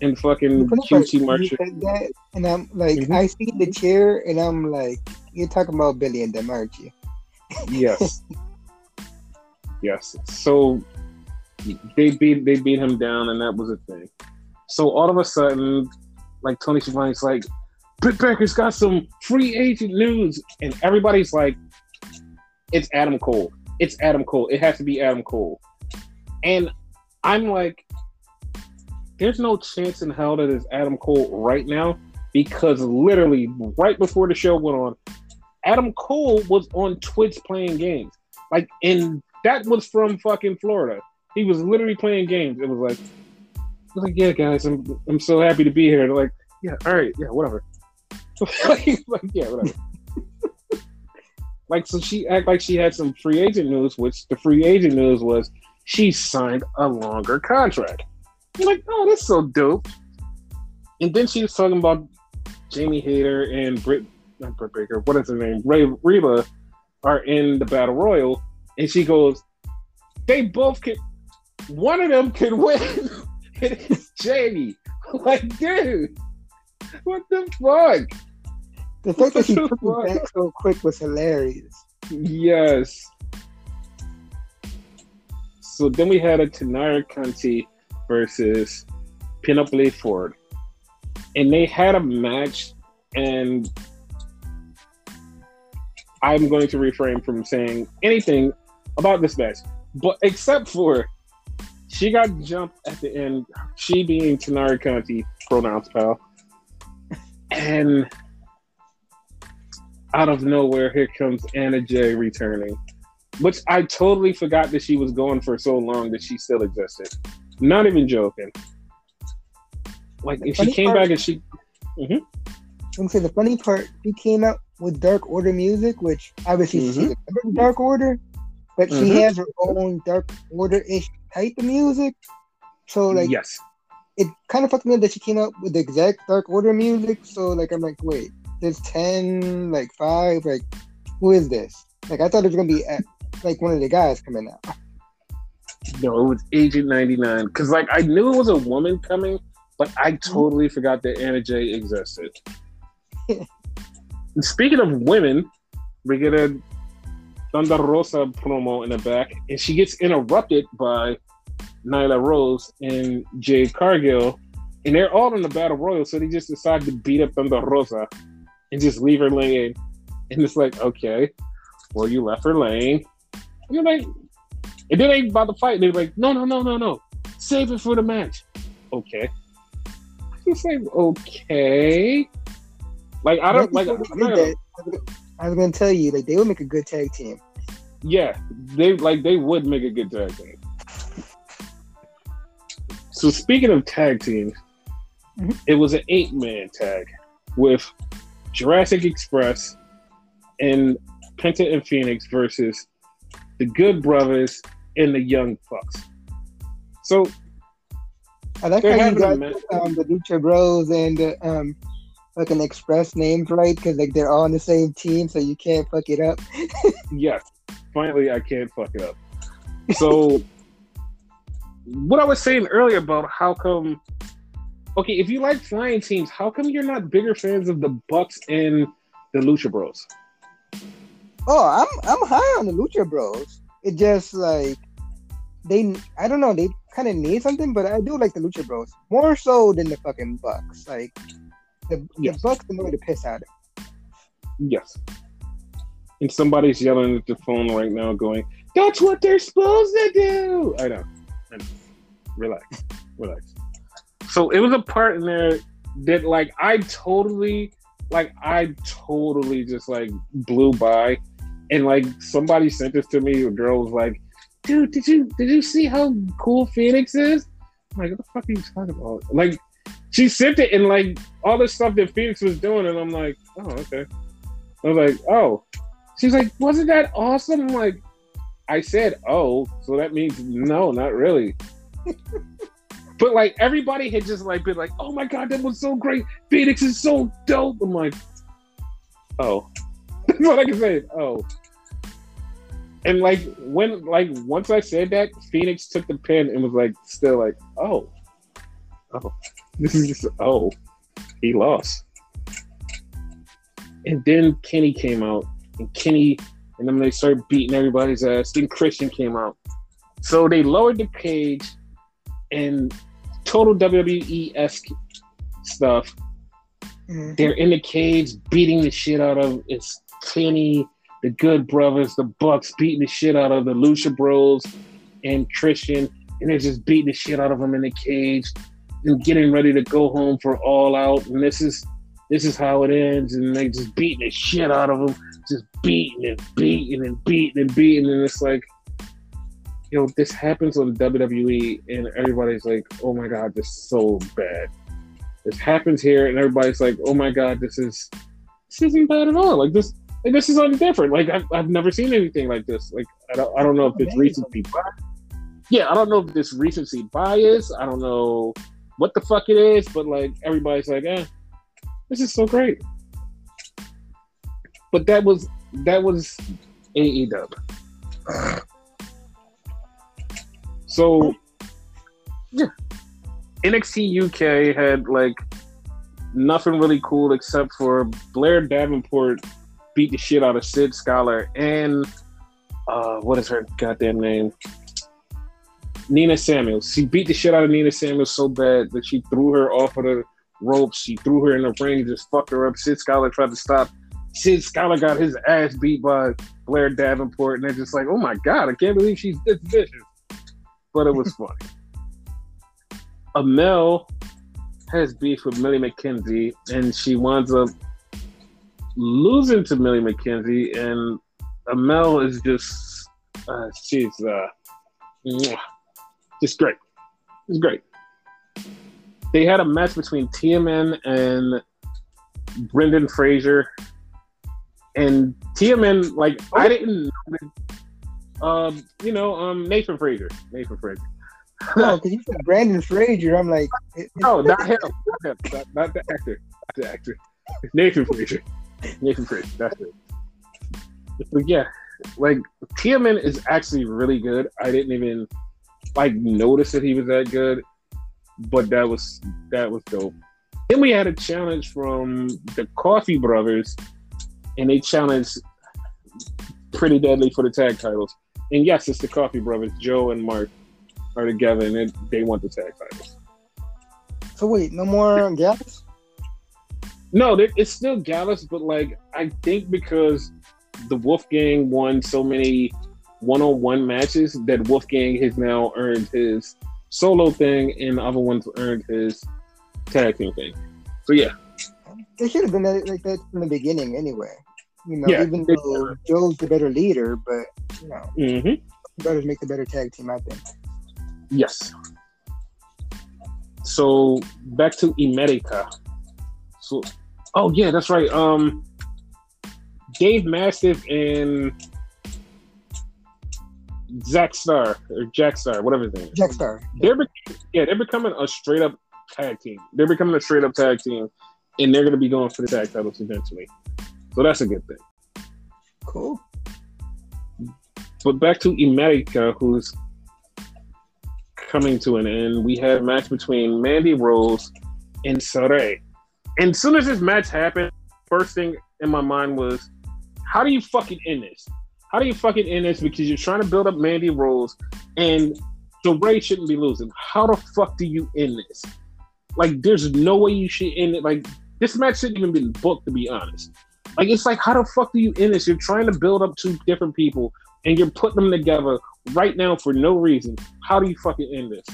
A: and fucking QT Marshall.
B: That, and I'm like, mm-hmm. I see the chair, and I'm like, you're talking about Billy and them, aren't you?
A: yes. yes. So they beat they beat him down, and that was a thing. So all of a sudden, like Tony Schiavone's like, Britt Baker's got some free agent news, and everybody's like, it's Adam Cole it's Adam Cole. It has to be Adam Cole. And I'm like, there's no chance in hell that it's Adam Cole right now because literally right before the show went on, Adam Cole was on Twitch playing games. Like, and that was from fucking Florida. He was literally playing games. It was like, was like, yeah, guys, I'm I'm so happy to be here. They're like, yeah, all right, yeah, whatever. like, yeah, whatever. Like, so she act like she had some free agent news, which the free agent news was she signed a longer contract. You're like, oh, that's so dope. And then she was talking about Jamie Hayter and Britt not Britt Baker, what is her name? Ray Reba are in the battle royal, and she goes, they both can. One of them can win. it is Jamie. Like, dude, what the fuck?
B: The fact that she took it back so quick was hilarious.
A: Yes. So then we had a Taynara Conti versus Penelope Ford. And they had a match, and I'm going to refrain from saying anything about this match, but except for she got jumped at the end, she being Taynara Conti, pronouns pal. And out of nowhere, here comes Anna Jay returning, which I totally forgot that she was gone for so long that she still existed. Not even joking. Like, if she came part, back and she. Mm-hmm.
B: I'm gonna the funny part, she came out with Dark Order music, which obviously mm-hmm. she's a Dark Order, but mm-hmm. she has her own Dark Order ish type of music. So, like,
A: yes,
B: it kind of fucked me up that she came out with the exact Dark Order music. So, like, I'm like, wait, there's 10, like, 5, like, who is this? Like, I thought it was gonna be at, like one of the guys coming out.
A: No, it was Agent 99. Because, like, I knew it was a woman coming, but I mm-hmm. totally mm-hmm. forgot that Anna Jay existed. speaking of women, we get a Thunder Rosa promo in the back, and she gets interrupted by Nyla Rose and Jade Cargill, and they're all in the battle royal, so they just decide to beat up Thunder Rosa and just leave her laying. And it's like, okay, well, you left her laying. And you're like, and then they about to fight, they're like, no, no, no, no, no, save it for the match. Okay. I Just like, okay. Like I don't like. I,
B: I was gonna tell you, like they would make a good tag team.
A: Yeah, they like they would make a good tag team. So speaking of tag teams, mm-hmm. it was an eight man tag with Jurassic Express and Penta and Fenix versus the Good Brothers and the Young Bucks. So
B: I like how you got um, the Lucha Bros and the um, fucking express names right because like they're all on the same team, so you can't fuck it up.
A: yes, finally I can't fuck it up. So, what I was saying earlier about how come okay, if you like flying teams, how come you're not bigger fans of the Bucks and the Lucha Bros?
B: Oh, I'm I'm high on the Lucha Bros. It just like they I don't know, they kind of need something, but I do like the Lucha Bros more so than the fucking Bucks. Like the, yes. the Bucks annoy the piss out of.
A: Yes. And somebody's yelling at the phone right now, going, "That's what they're supposed to do." I know. I know. Relax. Relax so it was a part in there that like I totally like I totally just like blew by and like somebody sent this to me a girl was like dude did you did you see how cool Fenix is? I'm like what the fuck are you talking about? Like she sent it and like all this stuff that Fenix was doing and I'm like oh okay. I was like oh. She's like wasn't that awesome? I'm like I said oh so that means no not really. But like everybody had just like been like, "Oh my god, that was so great! Fenix is so dope." I'm like, "Oh," that's what I can say. Oh, and like when like once I said that, Fenix took the pen and was like, still like, "Oh, oh, this is just oh, he lost." And then Kenny came out, and Kenny, and then they started beating everybody's ass. Then Christian came out, so they lowered the cage, and total WWE esque stuff. Mm-hmm. They're in the cage beating the shit out of it's Kenny, the Good Brothers, the Bucks beating the shit out of the Lucha Bros and Christian, and they're just beating the shit out of them in the cage and getting ready to go home for All Out. And this is this is how it ends, and they just beating the shit out of them, just beating and beating and beating and beating, and it's like yo, know, this happens on WWE, and everybody's like, oh my god, this is so bad. This happens here, and everybody's like, oh my god, this is this isn't bad at all. Like this, like this is different. Like I've, I've never seen anything like this. Like I don't, I don't know if it's recency bias. Yeah, I don't know if this recency bias. I don't know what the fuck it is, but like everybody's like, eh, this is so great. but that was that was AEW. So yeah, NXT UK had like nothing really cool except for Blair Davenport beat the shit out of Sid Scala and uh, what is her goddamn name? Nina Samuels. She beat the shit out of Nina Samuels so bad that she threw her off of the ropes. She threw her in the ring, just fucked her up. Sid Scala tried to stop. Sid Scala got his ass beat by Blair Davenport, and they're just like, "Oh my god, I can't believe she's this vicious." But it was funny. Amel has beef with Millie McKenzie, and she winds up losing to Millie McKenzie, and Amel is just uh, she's uh, just great. It's great. They had a match between Teoman and Brendan Fraser, and Teoman like I didn't, um, you know, um, Nathan Frazer, Nathan Frazer.
B: No, because you said Brandon Fraser. I'm like,
A: no, not him, not, him. Not, not, the actor, not the actor. Nathan Frazer. Nathan Frazer. That's it. But yeah, like Teoman is actually really good. I didn't even like notice that he was that good, but that was that was dope. Then we had a challenge from the Coffey Brothers, and they challenged Pretty Deadly for the tag titles. And yes, it's the Coffey Brothers, Joe and Mark are together and they, want the tag titles.
B: So wait, no more Gallus?
A: No, it's still Gallus, but like I think because the Wolfgang won so many one-on-one matches that Wolfgang has now earned his solo thing, and the other ones earned his tag team thing. So yeah,
B: they should have been like that from the beginning anyway. You know, yeah, even though Joe's the better leader, but you know, mm-hmm. brothers make the better tag team, I think.
A: Yes. So back to America. So, oh yeah, that's right. Um, Dave Mastiff and Zack Star or Jack Starz, whatever his name.
B: Jack Starz.
A: They're yeah, they're becoming a straight up tag team. They're becoming a straight up tag team, and they're going to be going for the tag titles eventually. So that's a good thing.
B: Cool.
A: But back to America, who's coming to an end, we had a match between Mandy Rose and Sarray. And as soon as this match happened, first thing in my mind was, how do you fucking end this? How do you fucking end this? Because you're trying to build up Mandy Rose and Sarray shouldn't be losing. How the fuck do you end this? Like, there's no way you should end it. Like, this match shouldn't even been booked, to be honest. Like, it's like, how the fuck do you end this? You're trying to build up two different people and you're putting them together right now for no reason. How do you fucking end this?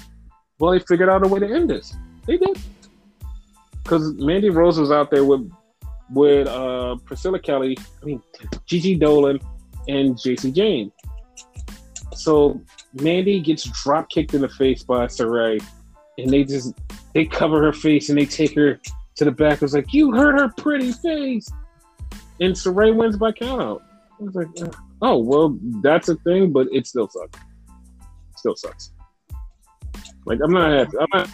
A: Well, they figured out a way to end this. They did. Because Mandy Rose was out there with with uh, Priscilla Kelly, I mean Gigi Dolin, and Jacy Jayne. So Mandy gets drop kicked in the face by Sarray, and they just they cover her face and they take her to the back. It was like, "You hurt her pretty face," and Sarray wins by countout. I was like, oh well, that's a thing, but it still sucks. Still sucks. Like I'm not happy. I'm not.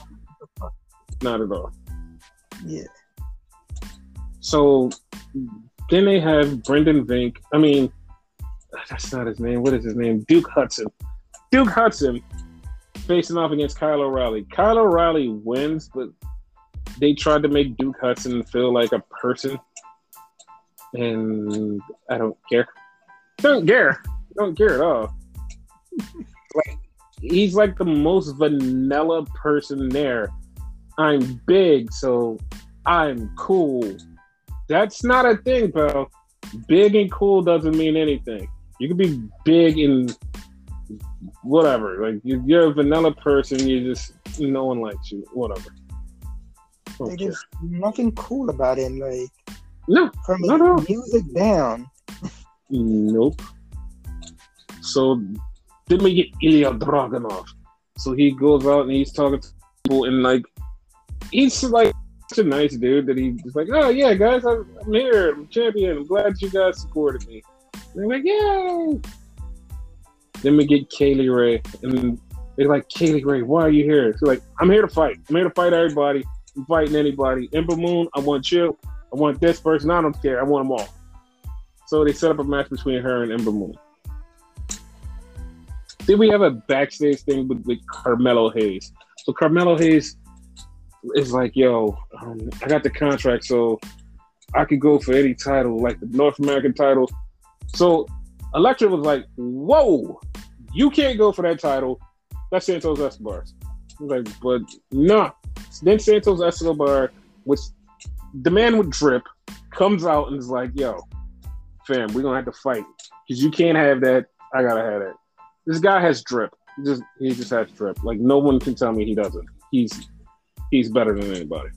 A: Not at all.
B: Yeah.
A: So then they have Brendan Vink. I mean, that's not his name. What is his name? Duke Hudson. Duke Hudson facing off against Kyle O'Reilly. Kyle O'Reilly wins, but they tried to make Duke Hudson feel like a person and I don't care. Don't care. Don't care at all. like he's like the most vanilla person there. I'm big, so I'm cool. That's not a thing, bro. Big and cool doesn't mean anything. You can be big and whatever. Like you're a vanilla person. You just no one likes you. Whatever.
B: There's nothing cool about him. Like
A: no,
B: from
A: no, no.
B: music down.
A: Nope. So then we get Ilya Dragunov. So he goes out and he's talking to people and like he's like such a nice dude that he's like, oh yeah, guys, I'm, I'm here, I'm champion. I'm glad you guys supported me. And they're like, yay! Then we get Kay Lee Ray, and they're like, Kay Lee Ray, why are you here? She's like, I'm here to fight. I'm here to fight everybody. I'm fighting anybody. Ember Moon, I want you. I want this person. I don't care. I want them all. So they set up a match between her and Ember Moon. Then we have a backstage thing with, with Carmelo Hayes. So Carmelo Hayes is like, yo, um, I got the contract, so I could go for any title, like the North American title. So Elektra was like, whoa, you can't go for that title. That's Santos Escobar's. Like, but no. Nah. Then Santos Escobar, which the man with drip, comes out and is like, yo, fam, we're gonna have to fight. Because you can't have that. I gotta have that. This guy has drip. He just he just has drip. Like no one can tell me he doesn't. He's he's better than anybody.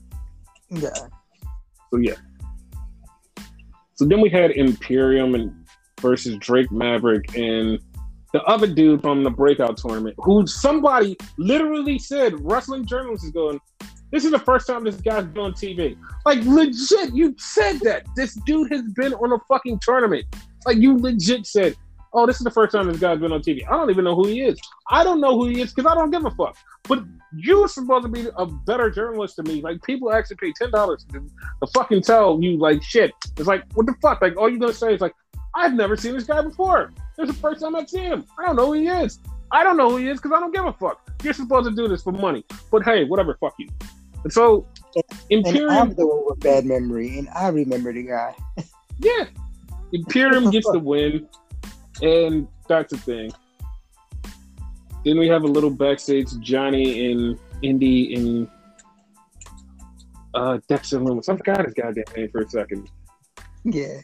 B: Yeah.
A: So yeah. So then we had Imperium and versus Drake Maverick and the other dude from the breakout tournament, who somebody literally said wrestling journalists is going, This is the first time this guy's been on TV. Like legit, you said that. This dude has been on a fucking tournament. Like you legit said, Oh, this is the first time this guy's been on TV. I don't even know who he is. I don't know who he is because I don't give a fuck. But you're supposed to be a better journalist to me. Like people actually pay ten dollars to, to fucking tell you like shit. It's like what the fuck? Like all you're gonna say is like, I've never seen this guy before. This is the first time I've seen him. I don't know who he is. I don't know who he is because I don't give a fuck. You're supposed to do this for money. But hey, whatever, fuck you. And so
B: Imperium and I'm the one with bad memory, and I remember the guy.
A: yeah. Imperium gets the win, and that's the thing. Then we have a little backstage Johnny and Indi and uh, Dexter Lumis. I forgot his goddamn name for a second.
B: Yeah.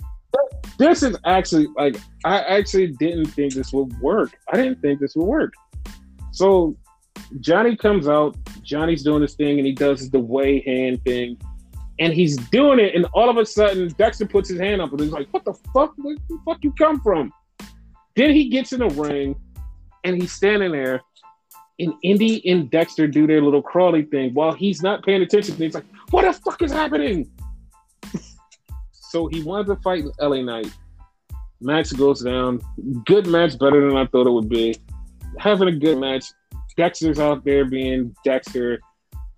A: This is actually like I actually didn't think this would work. I didn't think this would work. So Johnny comes out, Johnny's doing this thing and he does the way hand thing. And he's doing it, and all of a sudden Dexter puts his hand up and he's like, What the fuck? Where the fuck you come from? Then he gets in the ring and he's standing there, and Indi and Dexter do their little crawly thing while he's not paying attention. He's like, "What the fuck is happening?" so he wanted to fight LA Knight. Match goes down. Good match, better than I thought it would be. Having a good match. Dexter's out there being Dexter.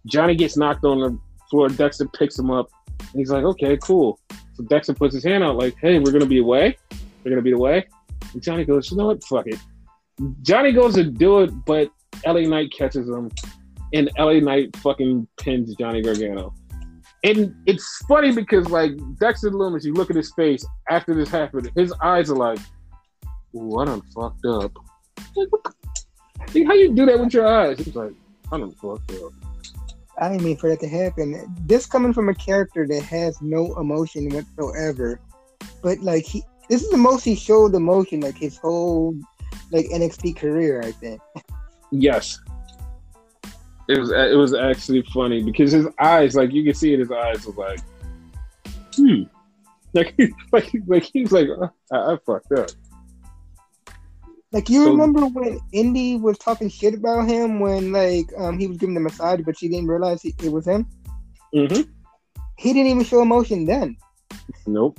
A: Johnny gets knocked on the floor. Dexter picks him up. And he's like, okay, cool. So Dexter puts his hand out, like, hey, we're going to be away. We're going to be away. And Johnny goes, you know what? Fuck it. Johnny goes to do it, but LA Knight catches him, and LA Knight fucking pins Johnny Gargano. And it's funny because like Dexter Lumis, you look at his face after this happened, his eyes are like, "What I fucked up." Like, how you do that with your eyes? He's like, "I done fucked up."
B: I didn't mean for that to happen. This coming from a character that has no emotion whatsoever, but like he, this is the most he showed emotion like his whole like NXT career, I think.
A: Yes. It was it was actually funny because his eyes, like you can see in his eyes, was like, hmm, like like like he's like I, I fucked up.
B: Like you so, remember when Indi was talking shit about him when like um he was giving the massage, but she didn't realize he, it was him.
A: Mm-hmm.
B: He didn't even show emotion then.
A: Nope.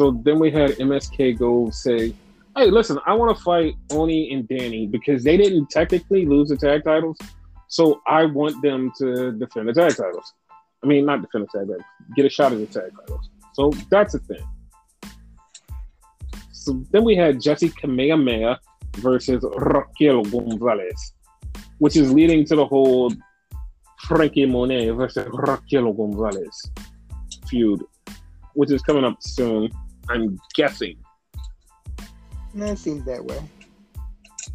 A: So then we had MSK go say, "Hey, listen, I want to fight Oney and Danny because they didn't technically lose the tag titles, so I want them to defend the tag titles. I mean, not defend the tag titles, get a shot at the tag titles. So that's the thing. So then we had Jessi Kamehameha versus Raquel Gonzalez, which is leading to the whole Frankie Monet versus Raquel Gonzalez feud, which is coming up soon. I'm guessing.
B: That seems that way.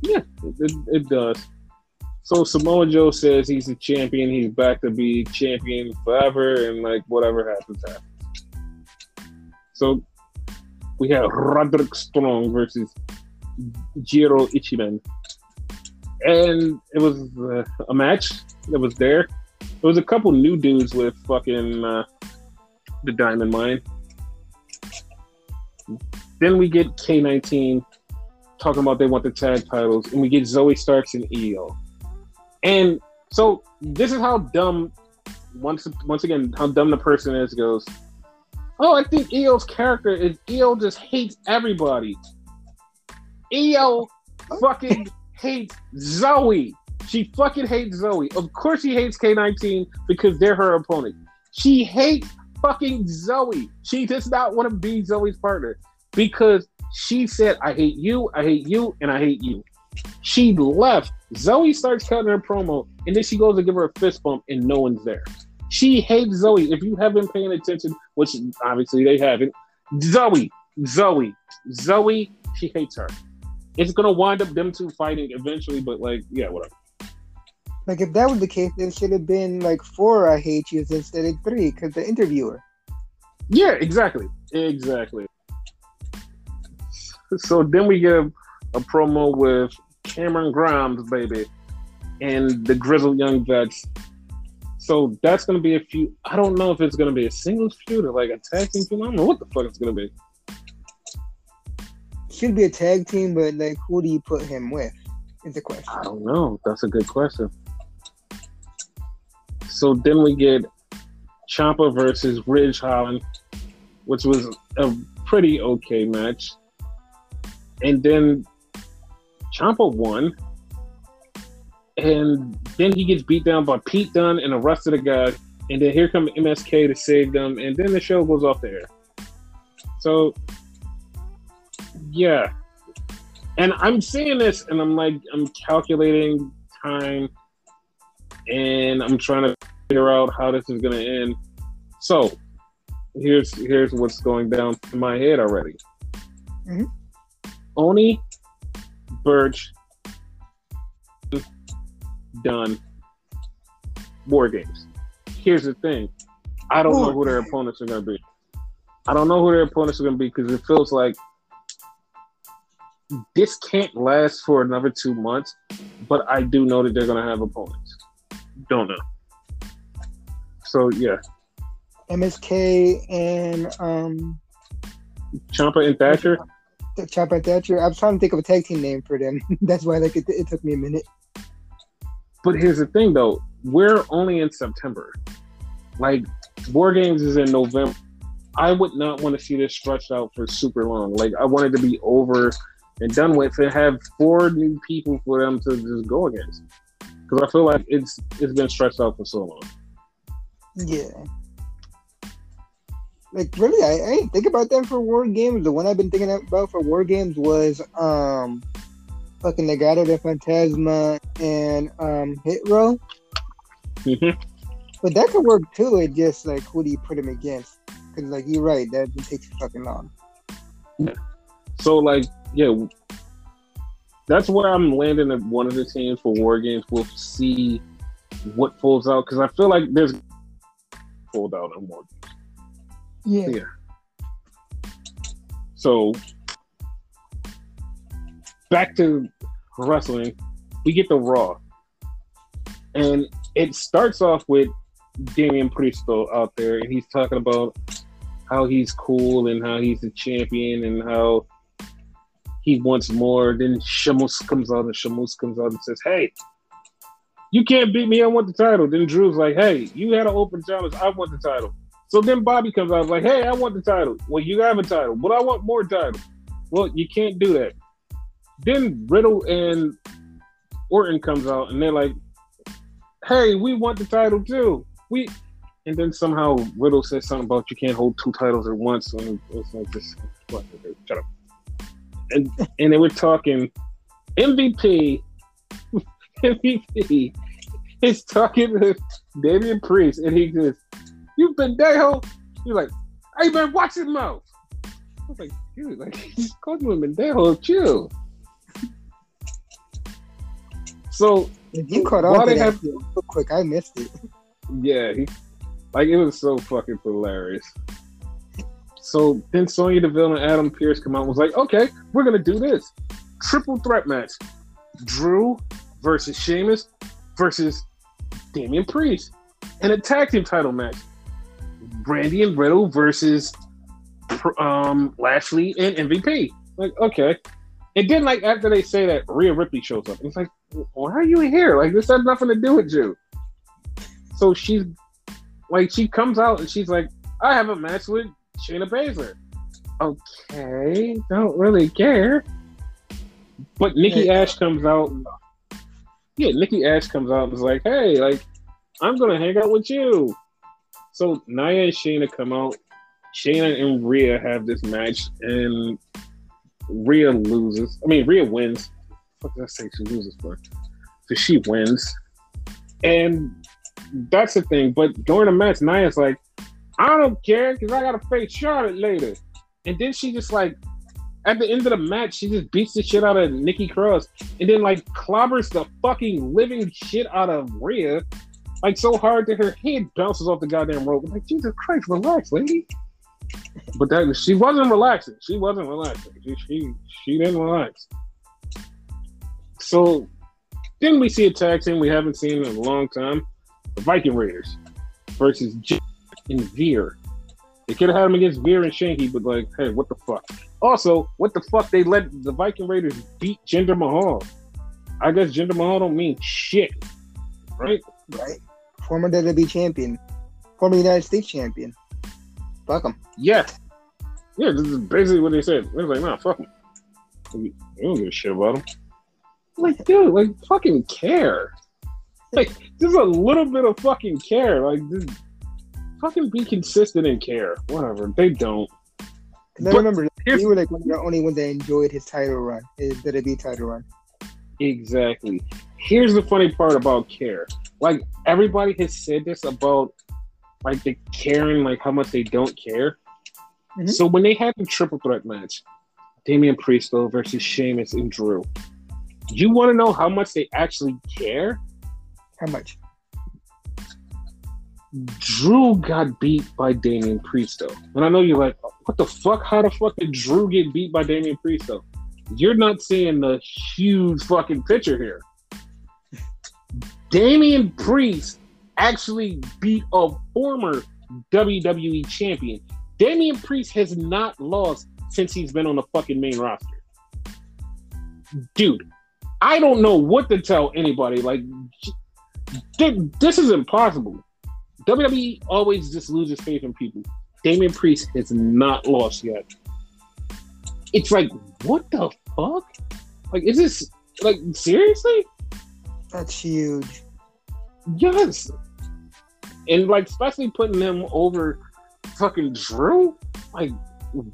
A: Yeah, it, it does. So Samoa Joe says he's a champion. He's back to be champion forever, and like whatever happens, happens. So we have Roderick Strong versus Jiro Ichiban, and it was uh, a match that was there. There was a couple new dudes with fucking uh, the Diamond Mine. Then we get K19 talking about they want the tag titles, and we get Zoey Starks and Io. And so this is how dumb once once again how dumb the person is goes. Oh, I think Io's character is Io just hates everybody. Io fucking hates Zoe. She fucking hates Zoe. Of course she hates K19 because they're her opponent. She hates fucking Zoe. She does not want to be Zoe's partner because she said, I hate you, I hate you, and I hate you. She left. Zoe starts cutting her promo, and then she goes to give her a fist bump, and no one's there. She hates Zoe. If you haven't paying attention, which obviously they haven't, Zoe, Zoe, Zoe, she hates her. It's gonna wind up them two fighting eventually, but like, yeah, whatever.
B: Like if that was the case, there should have been like four I hate yous instead of three, because the interviewer.
A: Yeah, exactly, exactly. So then we get a, a promo with Cameron Grimes, baby, and the grizzled young vets. So that's gonna be a few. I don't know if it's gonna be a singles feud or like a tag team feud. I don't know what the fuck it's gonna be.
B: Should be a tag team, but like, who do you put him with? Is the question.
A: I don't know. That's a good question. So then we get Ciampa versus Ridge Holland, which was a pretty okay match. And then Ciampa won. And then he gets beat down by Pete Dunne and the rest of the guys. And then here comes MSK to save them. And then the show goes off the air. So, yeah. And I'm seeing this and I'm like, I'm calculating time and I'm trying to figure out how this is going to end. So, here's here's what's going down in my head already.
B: Mhm.
A: Oney, Burch, done. War games. Here's the thing. I don't know who their opponents are going to be. I don't know who their opponents are going to be because it feels like this can't last for another two months. But I do know that they're going to have opponents. Don't know. So yeah,
B: MSK and um,
A: Ciampa and Thatcher.
B: Thatcher. I was trying to think of a tag team name for them. That's why like it, it took me a minute.
A: But here's the thing, though. We're only in September. Like War Games is in November. I would not want to see this stretched out for super long. Like I want it to be over and done with, and have four new people for them to just go against. Because I feel like it's it's been stretched out for so long.
B: Yeah. Like really, I, I didn't think about them for war games. The one I've been thinking about for war games was um, fucking Legado de Fantasma and um Hit Row.
A: Mhm.
B: But that could work too. It just like who do you put him against? Because like you're right, that takes fucking long. yeah.
A: So like, yeah, that's where I'm landing at one of the teams for War Games. We'll see what folds out because I feel like there's fold out on War Games.
B: Yeah.
A: So back to wrestling, we get the Raw, and it starts off with Damian Priestel out there, and he's talking about how he's cool and how he's the champion and how he wants more. Then Sheamus comes out, and Sheamus comes out and says, "Hey." You can't beat me. I want the title. Then Drew's like, "Hey, you had an open challenge. I want the title." So then Bobby comes out like, "Hey, I want the title." Well, you have a title, but I want more titles. Well, you can't do that. Then Riddle and Orton comes out, and they're like, "Hey, we want the title too." We, and then somehow Riddle says something about you can't hold two titles at once, and it's like this. Shut up. And and they were talking MVP. MVP is talking to Damian Priest, and he goes, "You've been Deo. You're like, "Hey man, watch your mouth." I was like, "Dude, like he's called him Mendejo, chill." So
B: You caught on to
A: they
B: that
A: have-
B: real quick. I missed it.
A: yeah, he, like it was so fucking hilarious. So then Sonya Deville and Adam Pearce come out and was like, "Okay, we're gonna do this triple threat match: Drew versus Sheamus versus Damian Priest, and a tag team title match: Brandy and Riddle versus um, Lashley and MVP." Like, okay. And then, like after they say that, Rhea Ripley shows up. It's like, why are you here? Like this has nothing to do with you. So she's like, she comes out and she's like, I have a match with Shayna Baszler. Okay, don't really care. But Nikki. Ash comes out. Yeah, Nikki Ash comes out and is like, hey, like, I'm gonna hang out with you. So Nia and Shayna come out. Shayna and Rhea have this match, and Rhea loses. I mean, Rhea wins. What did I say she loses for? So she wins. And that's the thing. But during the match, Nia's like, I don't care because I got to face Charlotte later. And then she just like, at the end of the match, she just beats the shit out of Nikki Cross and then like clobbers the fucking living shit out of Rhea like so hard that her head bounces off the goddamn rope. I'm like, Jesus Christ, relax, lady. But that she wasn't relaxing. She wasn't relaxing. She she, she didn't relax. So then we see a tag team we haven't seen in a long time. The Viking Raiders versus J and Veer. They could have had them against Veer and Shanky, but like, hey, what the fuck? Also, what the fuck? They let the Viking Raiders beat Jinder Mahal. I guess Jinder Mahal don't mean shit, right?
B: Right former WWE champion, former United States champion. Fuck him.
A: Yeah. Yeah, this is basically what they said. They was like, nah, fuck him. We don't give a shit about him. Like, dude, like, fucking care. Like, just a little bit of fucking care. Like, just fucking be consistent and care. Whatever. They don't.
B: And I remember, you were like one of the only ones that enjoyed his title run, his WWE title run.
A: Exactly. Here's the funny part about care like everybody has said this about like the caring, like how much they don't care. Mm-hmm. So when they had the triple threat match, Damian Priesto versus Sheamus and Drew, you want to know how much they actually care?
B: How much?
A: Drew got beat by Damian Priesto. And I know you're like, what the fuck? How the fuck did Drew get beat by Damian Priesto? You're not seeing the huge fucking picture here. Damian Priest actually beat a former WWE champion. Damian Priest has not lost since he's been on the fucking main roster. Dude, I don't know what to tell anybody. Like, this is impossible. WWE always just loses faith in people. Damian Priest has not lost yet. It's like, what the fuck? Like, is this like seriously?
B: That's huge.
A: Yes. And like especially putting them over fucking Drew? Like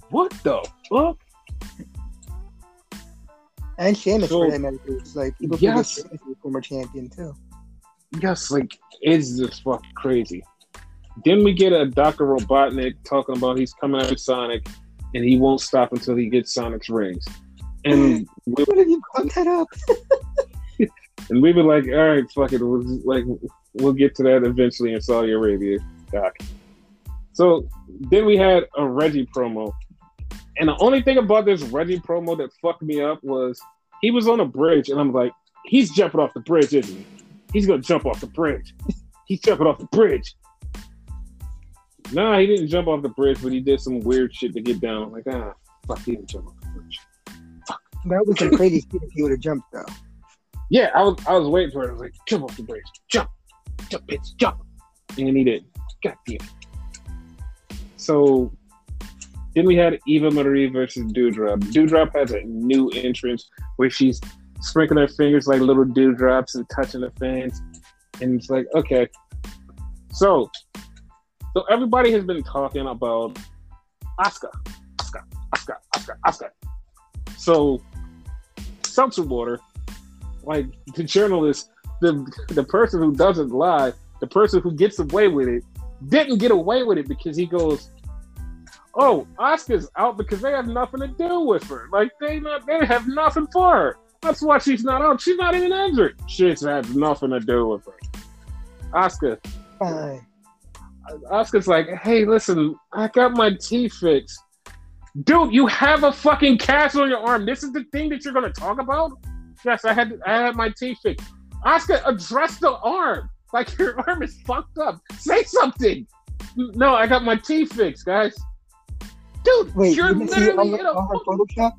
A: what the fuck?
B: And Sheamus so, for that matter. Like people yes. forget Sheamus former champion too.
A: Yes, like is this fucking crazy? Then we get a Dr. Robotnik talking about he's coming after Sonic and he won't stop until he gets Sonic's rings. And
B: what have you brought that up?
A: And we were like, all right, fuck it. We'll, like, we'll get to that eventually in Saudi Arabia, Doc. So then we had a Reggie promo. And the only thing about this Reggie promo that fucked me up was he was on a bridge, and I'm like, he's jumping off the bridge, isn't he? He's gonna jump off the bridge. he's jumping off the bridge. Nah, he didn't jump off the bridge, but he did some weird shit to get down. I'm like, ah, fuck, he didn't jump off the bridge.
B: Fuck. That was some crazy shit if he would have jumped though.
A: Yeah, I was I was waiting for it. I was like, jump off the bridge, jump, jump, bitch, jump, and he did. God damn. So then we had Eva Marie versus Doudrop. Doudrop has a new entrance where she's sprinkling her fingers like little dewdrops and touching the fans, and it's like, okay. So, so everybody has been talking about Asuka, Asuka, Asuka, Asuka, Asuka. So, seltzer water like the journalist, the the person who doesn't lie, the person who gets away with it, didn't get away with it because he goes, "Oh, Oscar's out because they have nothing to do with her. Like they not they have nothing for her. That's why she's not out. She's not even injured. She's had nothing to do with her." Oscar." Fine. Asuka's like, "Hey, listen, I got my teeth fixed." Dude, you have a fucking cast on your arm. This is the thing that you're gonna talk about? Yes, I had I had my teeth fixed. Asuka, address the arm. Like your arm is fucked up. Say something. No, I got my teeth fixed, guys. Dude, Wait, you're you literally in a Photoshop.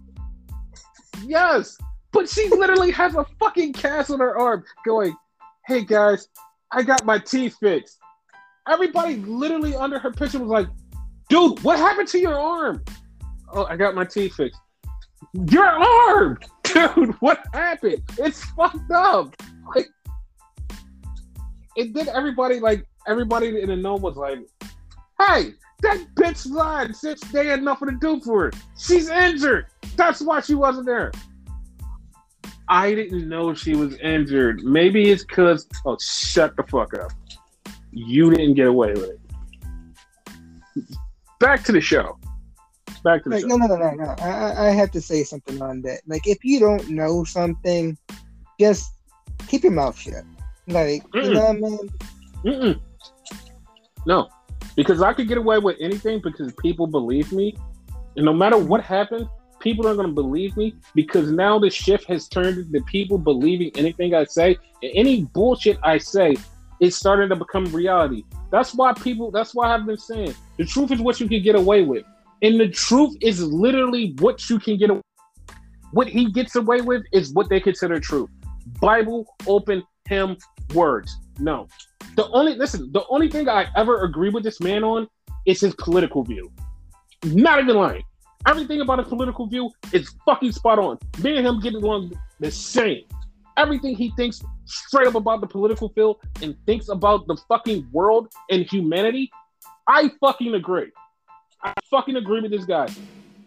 A: Yes, but she literally has a fucking cast on her arm, going, "Hey guys, I got my teeth fixed." Everybody literally under her picture was like, "Dude, what happened to your arm?" Oh, I got my teeth fixed. Your arm, dude. What happened? It's fucked up. Like, it did everybody like everybody in the know was like, Hey, that bitch lied since they had nothing to do for her. She's injured. That's why she wasn't there. I didn't know she was injured. Maybe it's because, oh, shut the fuck up. You didn't get away with it. Back to the show. Back to the
B: Like no, no, no, no, no. I, I- have to say something on that. Like if you don't know something, just keep your mouth shut. Like you
A: Mm-mm.
B: know what I mean?
A: Mm-mm. No, because I could get away with anything because people believe me, and no matter what happens, people are going to believe me because now the shift has turned into people believing anything I say, and any bullshit I say is starting to become reality. That's why people. That's why I've been saying the truth is what you can get away with, and the truth is literally what you can get. away What he gets away with is what they consider truth. Bible open him words. No, the only listen, the only thing I ever agree with this man on is his political view. Not even lying. Everything about his political view is fucking spot on. Me and him get along the same. Everything he thinks straight up about the political field and thinks about the fucking world and humanity, I fucking agree. I fucking agree with this guy.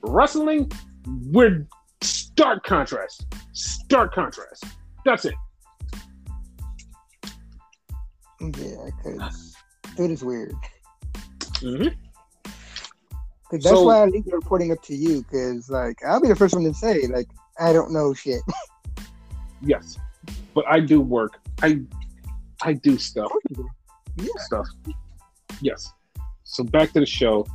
A: Wrestling, we're stark contrast. Stark contrast. That's it.
B: Yeah, because dude is weird.
A: Mhm.
B: Cause that's
A: So-
B: why I leave the reporting up to you. Cause like I'll be the first one to say like I don't know shit.
A: Yes, but I do work. I I do stuff.
B: Yeah.
A: Stuff. Yes. So back to the show.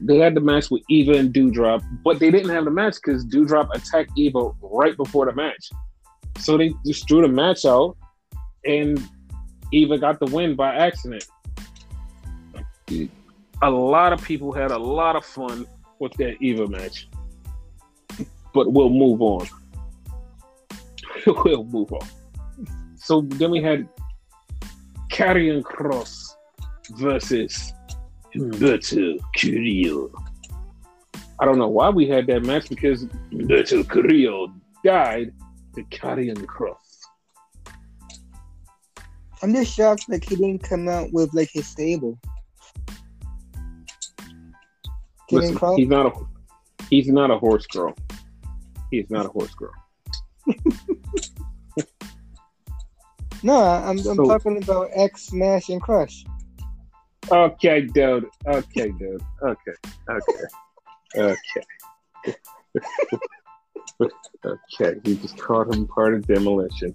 A: They had the match with Eva and Doudrop, but they didn't have the match because Doudrop attacked Eva right before the match. So they just drew the match out, and Eva got the win by accident. A lot of people had a lot of fun with that Eva match, but we'll move on. we'll move on. So then we had Karrion Cross versus Humberto Carrillo. I don't know why we had that match because Humberto Carrillo died to Karrion Cross.
B: I'm just shocked like he didn't come out with like his stable.
A: Listen,
B: cross.
A: he's not a he's not a horse girl. He's not a horse girl.
B: No, I'm, I'm
A: So-
B: talking about Ax Smash and Crush.
A: Okay, dude. Okay, dude. Okay. Okay. Okay. okay. You just called him part of demolition.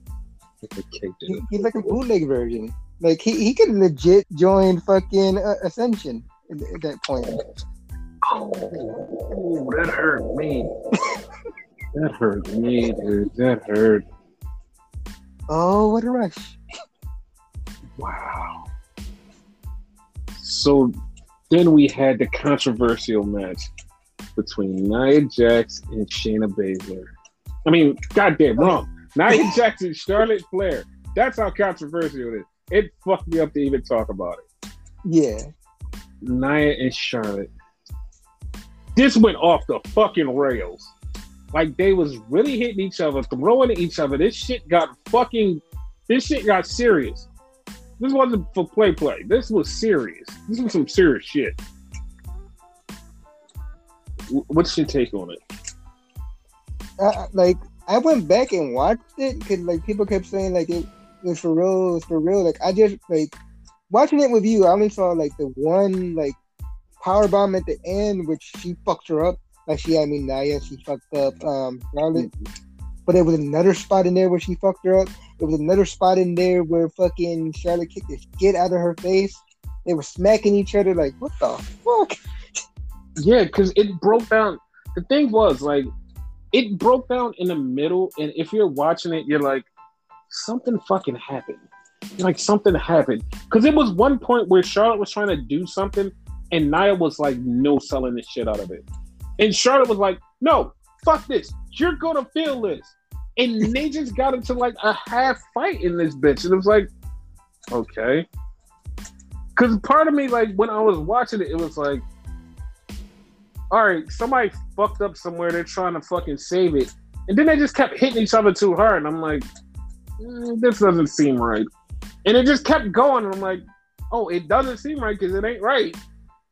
A: Okay, dude.
B: he's like a bootleg version. Like he, he could legit join fucking uh, Ascension at, at that point.
A: Oh, that hurt me. that hurt me, dude. That hurt.
B: Oh, what a rush!
A: Wow. So then we had the controversial match between Nia Jax and Shayna Baszler. I mean, goddamn wrong. Nia Jax and Charlotte Flair. That's how controversial it is. It fucked me up to even talk about it.
B: Yeah,
A: Nia and Charlotte. This went off the fucking rails. Like they was really hitting each other, throwing at each other. This shit got fucking. This shit got serious. This wasn't for play play. This was serious. This was some serious shit. What's your take on it?
B: I- like I went back and watched it because like people kept saying like it, was for real, it's for real. Like I just like watching it with you. I only saw like the one like power bomb at the end, which she fucked her up. Like she, I mean Nia, she fucked up um Charlotte. But there was another spot in there where she fucked her up. There was another spot in there where fucking Charlotte kicked the shit out of her face. They were smacking each other like, what the fuck?
A: Yeah, because it broke down. The thing was like, it broke down in the middle, and if you're watching it, you're like, something fucking happened. Like something happened because it was one point where Charlotte was trying to do something, and Nia was like, no selling the shit out of it, and Charlotte was like, no, fuck this, you're gonna feel this, and they just got into like a half fight in this bitch, and it was like, okay, because part of me like when I was watching it, it was like all right, somebody fucked up somewhere. They're trying to fucking save it, and then they just kept hitting each other too hard. And I'm like, mm, this doesn't seem right. And it just kept going. And I'm like, oh, it doesn't seem right because it ain't right.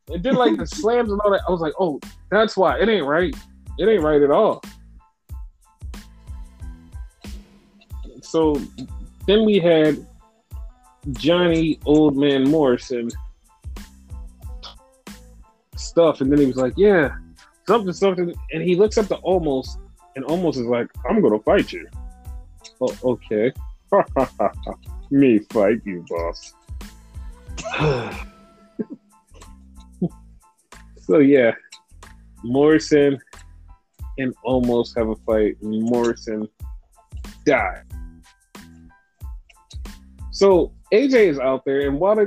A: and then like the slams and all that. I was like, oh, that's why it ain't right. It ain't right at all. So then we had Johnny Old Man Morrison stuff, and then he was like, "Yeah, something, something," and he looks up to Omos, and Omos is like, "I'm gonna fight you." Oh, okay. Me fight you, boss. so yeah, Morrison and Omos have a fight. Morrison died. So AJ is out there, and while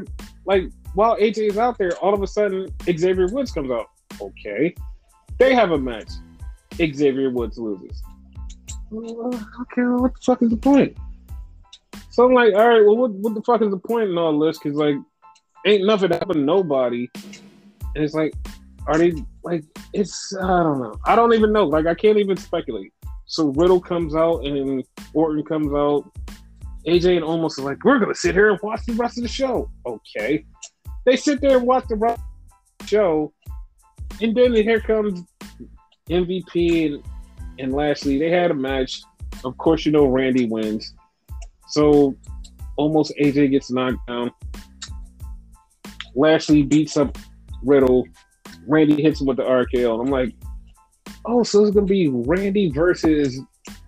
A: like while AJ is out there, all of a sudden Xavier Woods comes out. Okay, they have a match. Xavier Woods loses. okay, what the fuck is the point? So I'm like, all right, well, what, what the fuck is the point in all this? Because like, ain't nothing happened to nobody, and it's like, are they like? It's I don't know. I don't even know. Like, I can't even speculate. So Riddle comes out and Orton comes out. AJ and Omos like, we're gonna sit here and watch the rest of the show. Okay. They sit there and watch the rest the show, and then here comes MVP and, and Lashley. They had a match. Of course, you know Randy wins. So Omos AJ gets knocked down. Lashley beats up Riddle. Randy hits him with the RKO. And I'm like, oh, so it's gonna be Randy versus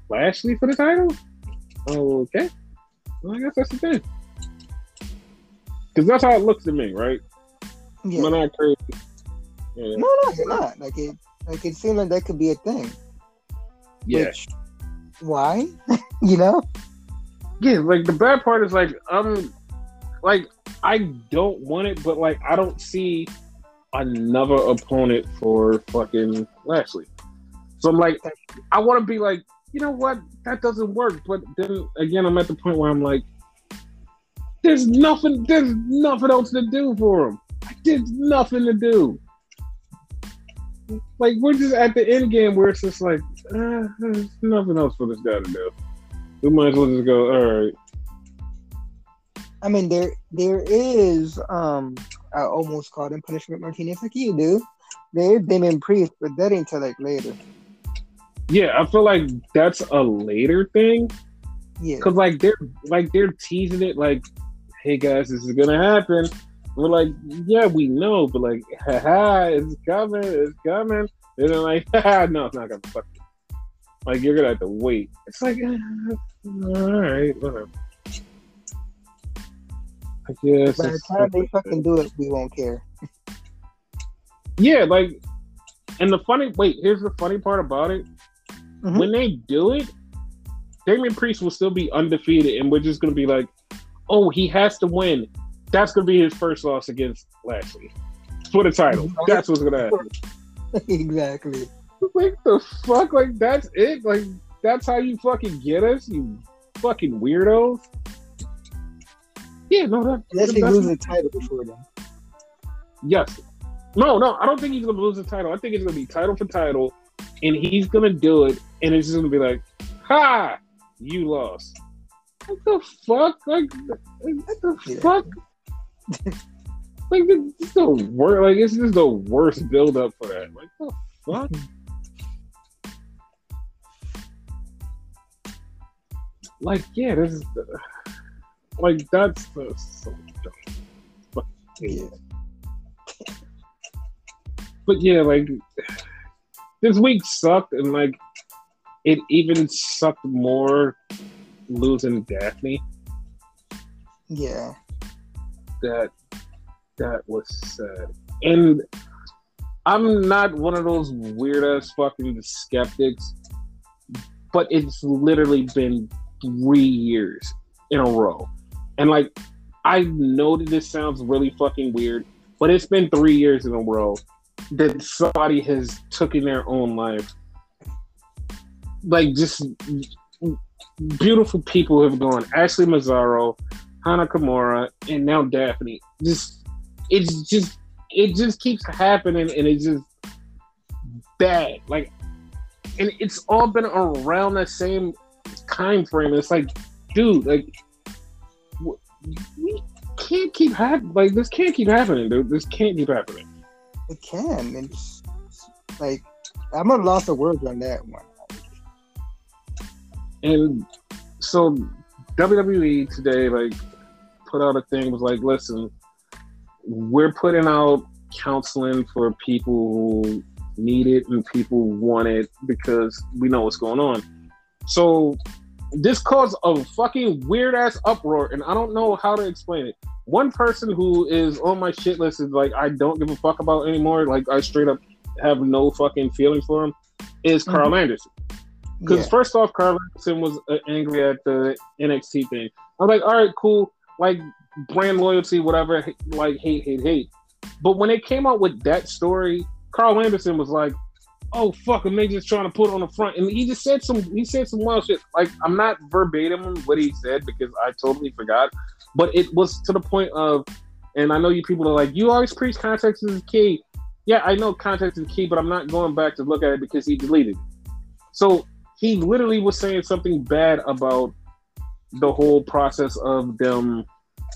A: Lashley for the title? Okay. I guess that's the thing. Because that's how it looks to me, right?
B: Yeah.
A: Am I not crazy?
B: Yeah. No, no, you're not. Like it, like it seemed like that could be a thing.
A: Yeah.
B: Which, why? you know?
A: Yeah, like the bad part is like I'm, like I don't want it, but like I don't see another opponent for fucking Lashley. So I'm like, I want to be like, you know what, that doesn't work. But then again, I'm at the point where I'm like, there's nothing, there's nothing else to do for him. There's nothing to do. Like we're just at the end game where it's just like, uh, there's nothing else for this guy to do. We might as well just go. All right.
B: I mean, there there is um I almost called him punishment Martinez like you do. There's Damien Priest, but that ain't till like later.
A: Yeah, I feel like that's a later thing.
B: Yeah.
A: Cause like they're like they're teasing it like, hey guys, this is gonna happen. We're like, yeah, we know, but like, haha, it's coming, it's coming. And they're like, haha, no, it's not gonna fuck you. Like you're gonna have to wait. It's like, uh, all right, whatever. I guess.
B: By the time they fucking do it, we won't care.
A: Yeah, like, and the funny wait, here's the funny part about it.
B: Mhm.
A: When they do it, Damien Priest will still be undefeated, and we're just gonna be like, oh, he has to win. That's gonna be his first loss against Lashley for the title. That's what's gonna happen.
B: exactly.
A: Like the fuck, like that's it. Like that's how you fucking get us, you fucking weirdos. Yeah, no, that,
B: Unless he loses the title before then.
A: Yes. No, no, I don't think he's gonna lose the title. I think it's gonna be title for title, and he's gonna do it, and it's just gonna be like, "Ha, you lost." What the fuck? Like, what the
B: Yeah.
A: fuck? like, it's the worst. Like, it's just the worst build up for that. Like, the fuck? like, yeah, this is the, like that's the so dumb. Hate it. but yeah, like this week sucked, and like it even sucked more losing Daffney.
B: Yeah.
A: That that was sad, and I'm not one of those weird ass fucking skeptics, but it's literally been three years in a row, and like I know that this sounds really fucking weird, but it's been three years in a row that somebody has taken their own life. Like just beautiful people have gone. Ashley Massaro, Hana Kimura, and now Daffney. Just it's just it just keeps happening and it's just bad. Like and it's all been around the same time frame. It's like, dude, like we can't keep happening. Like this can't keep happening, dude. This can't keep happening.
B: It can. It's, like I'm at a loss of words on that one.
A: And so WWE today, like, put out a thing was like, listen, we're putting out counseling for people who need it and people want it because we know what's going on. So this caused a fucking weird ass uproar, and I don't know how to explain it. One person who is on my shit list is like I don't give a fuck about anymore. Like I straight up have no fucking feeling for him. Is Carl
B: Mhm.
A: Anderson? Because
B: Yeah.
A: first off, Carl Anderson was uh, angry at the NXT thing. I'm like, all right, cool, like brand loyalty, whatever. Like hate, hate, hate. But when they came out with that story, Carl Anderson was like, "Oh fuck, they just trying to put on the front," and he just said some he said some wild shit. Like I'm not verbatim what he said because I totally forgot, but it was to the point of, and I know you people are like, "You always preach context is key." Yeah, I know context is key, but I'm not going back to look at it because he deleted it. So he literally was saying something bad about the whole process of them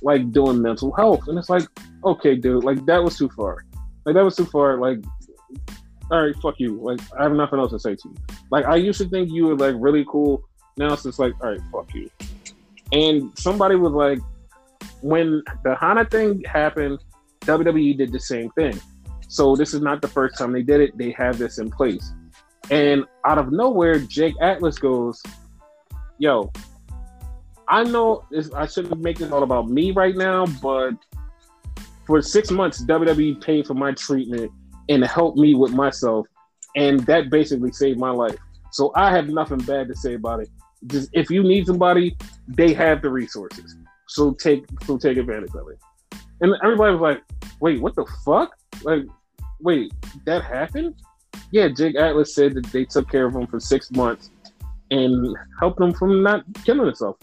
A: like doing mental health, and it's like, okay, dude, like that was too far. Like that was too far. Like, all right, fuck you. Like I have nothing else to say to you. Like I used to think you were like really cool. Now it's just like, all right, fuck you. And somebody was like, when the Hana thing happened, WWE did the same thing. So this is not the first time they did it. They have this in place. And out of nowhere, Jake Atlas goes, "Yo, I know I shouldn't make this all about me right now, but for six months, WWE paid for my treatment and helped me with myself, and that basically saved my life. So I have nothing bad to say about it. Just if you need somebody, they have the resources. So take so take advantage of it. And everybody was like, "Wait, what the fuck? Like, wait, that happened?" Yeah, Jake Atlas said that they took care of him for six months and helped him from not killing himself.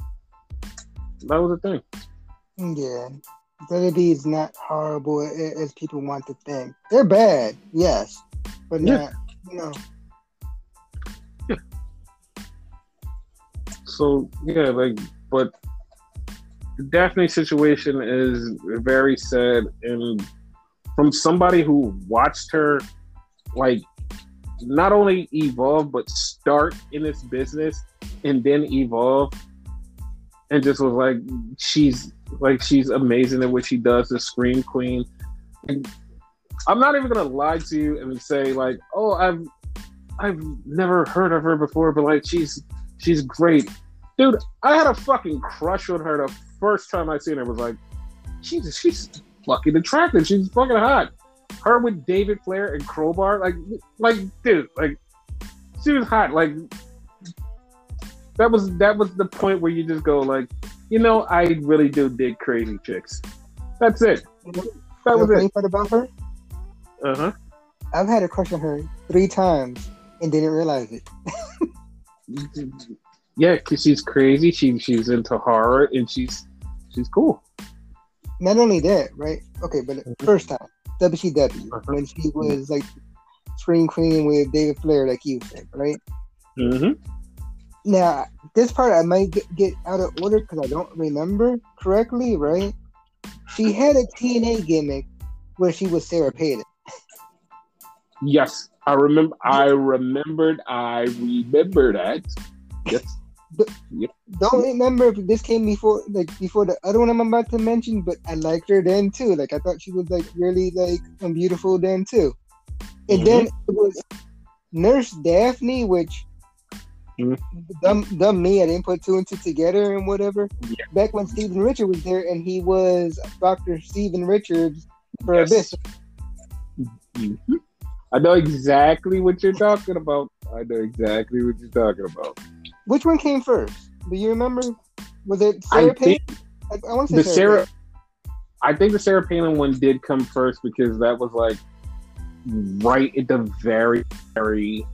A: That was the thing.
B: Yeah. WWE is not horrible as people want to think. They're bad, yes, but
A: Yeah.
B: not, you know.
A: So yeah, like, but the Daffney situation is very sad, and from somebody who watched her, like, not only evolve but start in this business and then evolve, and just was like, she's like she's amazing at what she does, the Scream Queen. And I'm not even gonna lie to you and say like, oh, I've I've never heard of her before, but like she's she's great. Dude, I had a fucking crush on her the first time I seen her. Was like, she's she's fucking attractive. She's fucking hot. Her with David Flair and Crowbar, like, like, dude, like, she was hot. Like, that was that was the point where you just go like, you know, I really do dig crazy chicks. That's it. That was
B: funny
A: it.
B: part about her,
A: Uh huh.
B: I've had a crush on her three times and didn't realize it.
A: Yeah, because she's crazy. She she's into horror and she's she's cool.
B: Not only that, right? Okay, but the first time, WCW,
A: Uh-huh.
B: when she was like Scream Queen with David Flair, like you said, right?
A: Mm-hmm.
B: Now, this part I might get, get out of order because I don't remember correctly, right? She had a TNA gimmick where she was Sarah Palin.
A: Yes, I remember. I remembered. I remember that. Yes.
B: Don't remember if this came before, like before the other one I'm about to mention, but I liked her then too. Like I thought she was like really like beautiful then too. And mm-hmm. then it was Nurse Daffney, which. Dumb, dumb me, I didn't put two and two together and whatever.
A: Yeah.
B: Back when Stephen Richard was there, and he was Doctor Stephen Richards for
A: Yes.
B: Abyss.
A: Mhm. I know exactly what you're talking about. I know exactly what you're talking about.
B: Which one came first? Do you remember? Was it
A: I
B: Sarah
A: think
B: Palin? I, I want to
A: the
B: say
A: Sarah.
B: Palin.
A: I think the Sarah Palin one did come first because that was like right at the very, very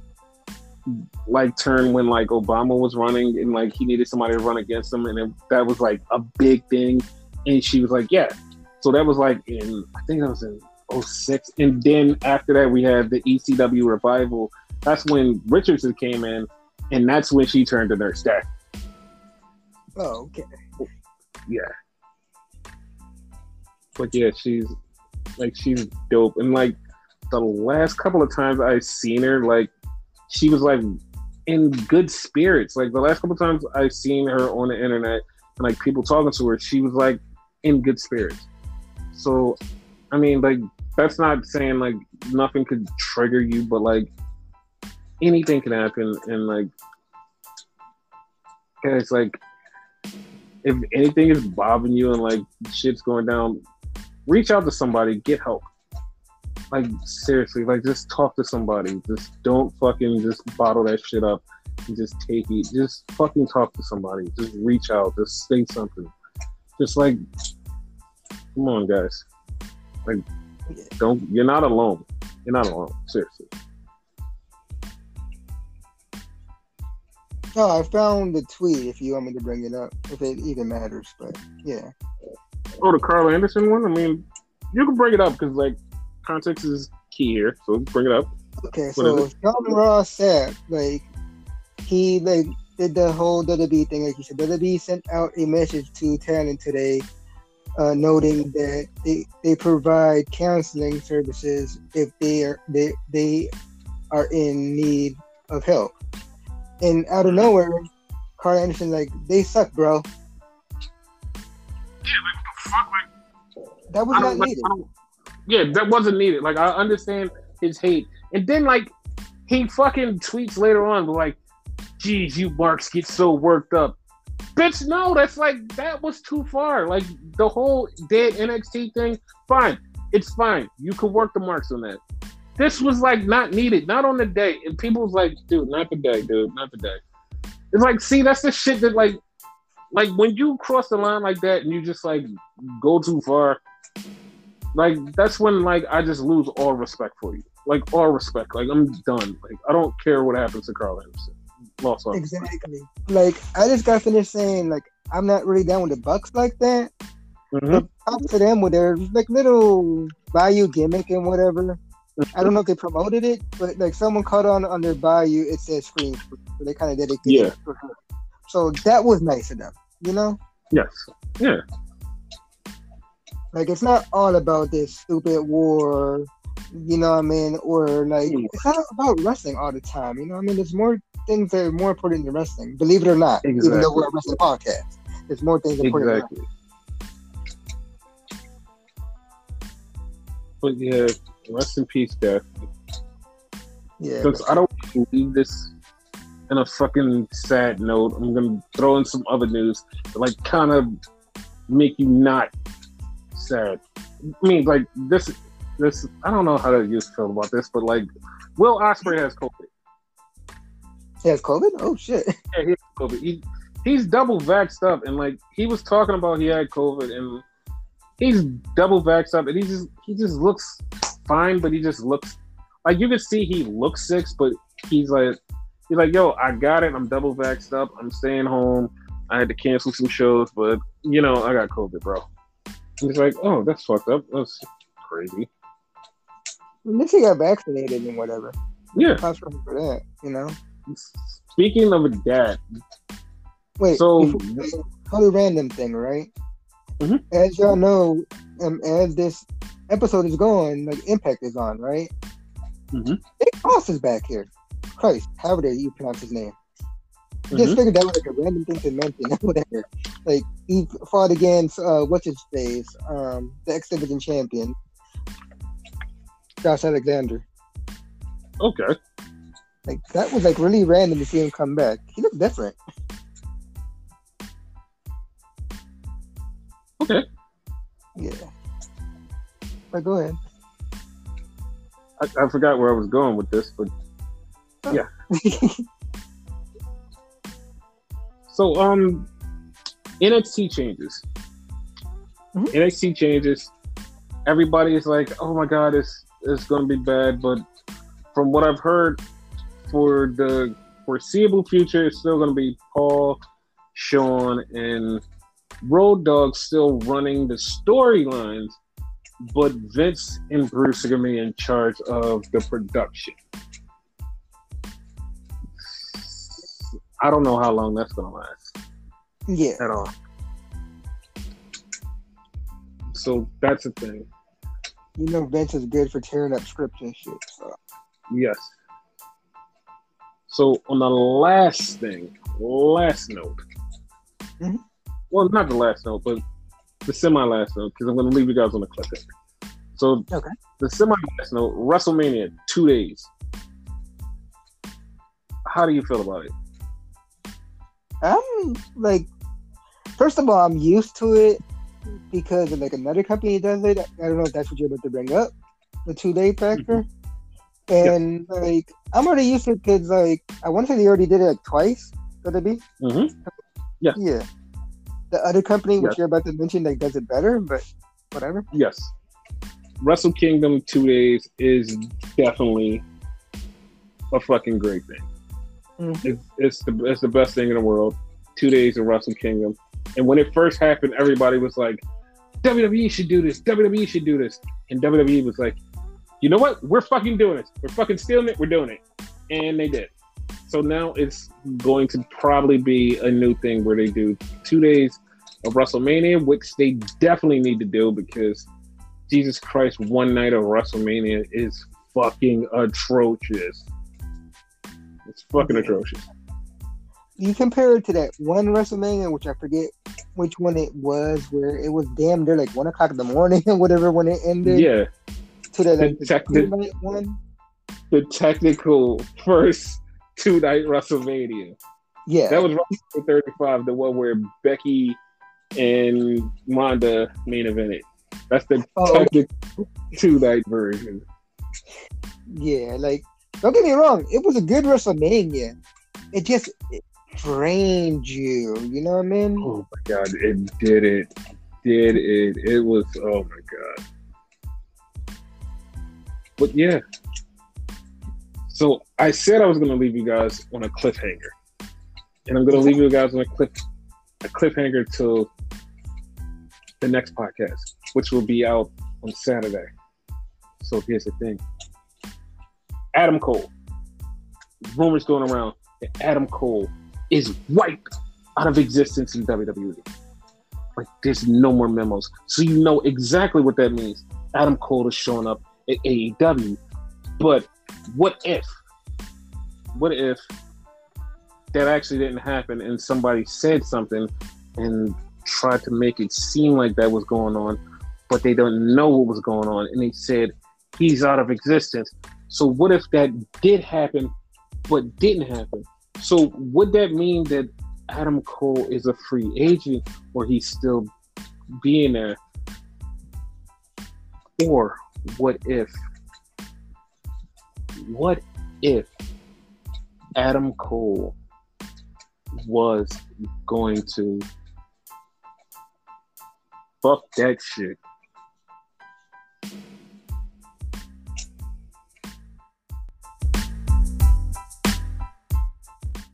A: like turn when like Obama was running and like he needed somebody to run against him, and it, that was like a big thing. And she was like, "Yeah." So that was like in I think that was in 06. and then after that we had the ECW revival. That's when Richardson came in, and that's when she turned to Nurse Daffney.
B: Oh, okay.
A: yeah. But yeah, she's like she's dope, and like the last couple of times I've seen her, like she was like in good spirits. Like the last couple times I've seen her on the internet and like people talking to her, she was like in good spirits. So, I mean, like that's not saying like nothing could trigger you, but like anything can happen, and like guys, like if anything is bothering you and like shit's going down, reach out to somebody, get help. Like seriously, like just talk to somebody. Just don't fucking just bottle that shit up and just take it. Just fucking talk to somebody. Just reach out. Just say something. Just like, come on, guys. Like, don't. You're not alone. You're not alone. Seriously.
B: No, I found the tweet. If you want me to bring it up, if it even matters, but yeah.
A: Oh, the Carl Anderson one. I mean, you can bring it up because like context is key here. So bring it up.
B: Okay, so Sean Ross said like he like did the whole WWE thing, like he said. WWE sent out a message to talent today, uh, noting that they they provide counseling services if they are they they are in need of help. And out of nowhere, Carl Anderson like they suck, bro.
A: Yeah, like what the fuck, like
B: that was not needed.
A: Like, yeah, that wasn't needed. Like I understand his hate, and then like he fucking tweets later on, like, "Geez, you marks get so worked up." Bitch, no, that's like that was too far. Like the whole dead NXT thing, fine, it's fine. You can work the marks on that. This was like not needed, not on the day. And people was like, dude, not the today, dude, not the today. It's like, see, that's the shit that like, like when you cross the line like that and you just like go too far, like that's when like I just lose all respect for you, like all respect. Like I'm done. Like I don't care what happens to Carl Anderson. Lost all
B: exactly. Like I just got finished saying like I'm not really down with the Bucks like that. Mm-hmm. Up to them with their like little value gimmick and whatever. I don't know if they promoted it, but like someone caught on on their bio, it says screen, so they kind of dedicated.
A: Yeah.
B: So that was nice of them, you know.
A: Yes. Yeah.
B: Like it's not all about this stupid war, you know what I mean? Or like mm. it's not about wrestling all the time, you know what I mean? There's more things that are more important than wrestling, believe it or not. Exactly. Even though we're a wrestling podcast, there's more things important. Exactly.
A: But yeah, Rest in peace, Death.
B: Yeah.
A: Because I don't leave this in a fucking sad note. I'm gonna throw in some other news to like kind of make you not sad. I mean, like this, this. I don't know how to use feel about this, but like, Will Ospreay has COVID.
B: He has COVID. Oh shit.
A: Yeah, he has COVID. He, he's double vaxxed up, and like he was talking about he had COVID, and he's double vaxxed up, and he just he just looks fine, but he just looks like you can see he looks sick, but he's like he's like, yo, I got it. I'm double vaxxed up. I'm staying home. I had to cancel some shows, but you know, I got COVID, bro. He's like, oh, that's fucked up. That's crazy.
B: At least he got vaccinated and whatever.
A: Yeah.
B: That's for that, you know.
A: Speaking of that,
B: wait.
A: So,
B: totally random thing, right?
A: Mm-hmm.
B: As y'all know, um, as this episode is going, like Impact is on, right?
A: Mm-hmm.
B: Big Boss is back here. Christ, however you pronounce his name. Mm-hmm. Just figured that was like a random thing to mention, whatever. Like he fought against uh, what's his face, um, the X Division champion, Josh Alexander.
A: Okay.
B: Like that was like really random to see him come back. He looked different.
A: Okay.
B: Yeah. But go ahead.
A: I, I forgot where I was going with this, but oh. yeah. so um NXT changes. Mm-hmm. NXT changes. Everybody is like, oh my god, it's it's gonna be bad, but from what I've heard for the foreseeable future, it's still gonna be Paul, Shawn, and Road Dogg still running the storylines, but Vince and Bruce are gonna be in charge of the production. I don't know how long that's gonna last.
B: Yeah.
A: At all. So that's the thing.
B: you know Vince is good for tearing up scripts and shit. So
A: Yes. So on the last thing, last note.
B: Mhm.
A: Well, not the last note, but the semi-last note, because I'm going to leave you guys on a cliffhanger. So
B: Okay.
A: the semi-last note, WrestleMania, two days. How do you feel about it?
B: I'm like, first of all, I'm used to it because of, like another company does it. I don't know if that's what you're about to bring up, the two day factor. And like, I'm already used to it because like I want to say they already did it like twice. Could it be?
A: Mm-hmm.
B: Yeah. The other company, which you're about to mention, like does it better, but whatever.
A: Yes. Wrestle Kingdom two days is definitely a fucking great thing.
B: Mhm.
A: It's, it's the it's the best thing in the world. Two days of Wrestle Kingdom, and when it first happened, everybody was like, "WWE should do this. WWE should do this," and WWE was like, "You know what? We're fucking doing it. We're fucking stealing it. We're doing it," and they did. So now it's going to probably be a new thing where they do two days of WrestleMania, which they definitely need to do because Jesus Christ, one night of WrestleMania is fucking atrocious. It's fucking atrocious.
B: You compare it to that one WrestleMania, which I forget which one it was, where it was damn near like one o'clock in the morning or whatever when it ended.
A: Yeah,
B: To that like
A: The
B: the
A: tech-
B: two night one.
A: the technical first two night WrestleMania.
B: Yeah.
A: That was WrestleMania 35, the one where Becky and Ronda main evented. That's the
B: Oh, okay.
A: technical two night version.
B: Yeah, like don't get me wrong, it was a good WrestleMania. It just it drained you. You know what I mean?
A: Oh my god, it did it. Did it. It was oh my god. But yeah. So I said I was gonna leave you guys on a cliffhanger. And I'm gonna leave you guys on a cliff a cliffhanger till the next podcast, which will be out on Saturday. So here's the thing. Adam Cole. Rumors going around that Adam Cole is wiped out of existence in WWE. Like there's no more memos. So you know exactly what that means. Adam Cole is showing up at AEW. But what if? What if that actually didn't happen and somebody said something and tried to make it seem like that was going on, but they don't know what was going on and they said he's out of existence. So what if that did happen but didn't happen? So would that mean that Adam Cole is a free agent or he's still being there? Or what if what if Adam Cole was going to fuck that shit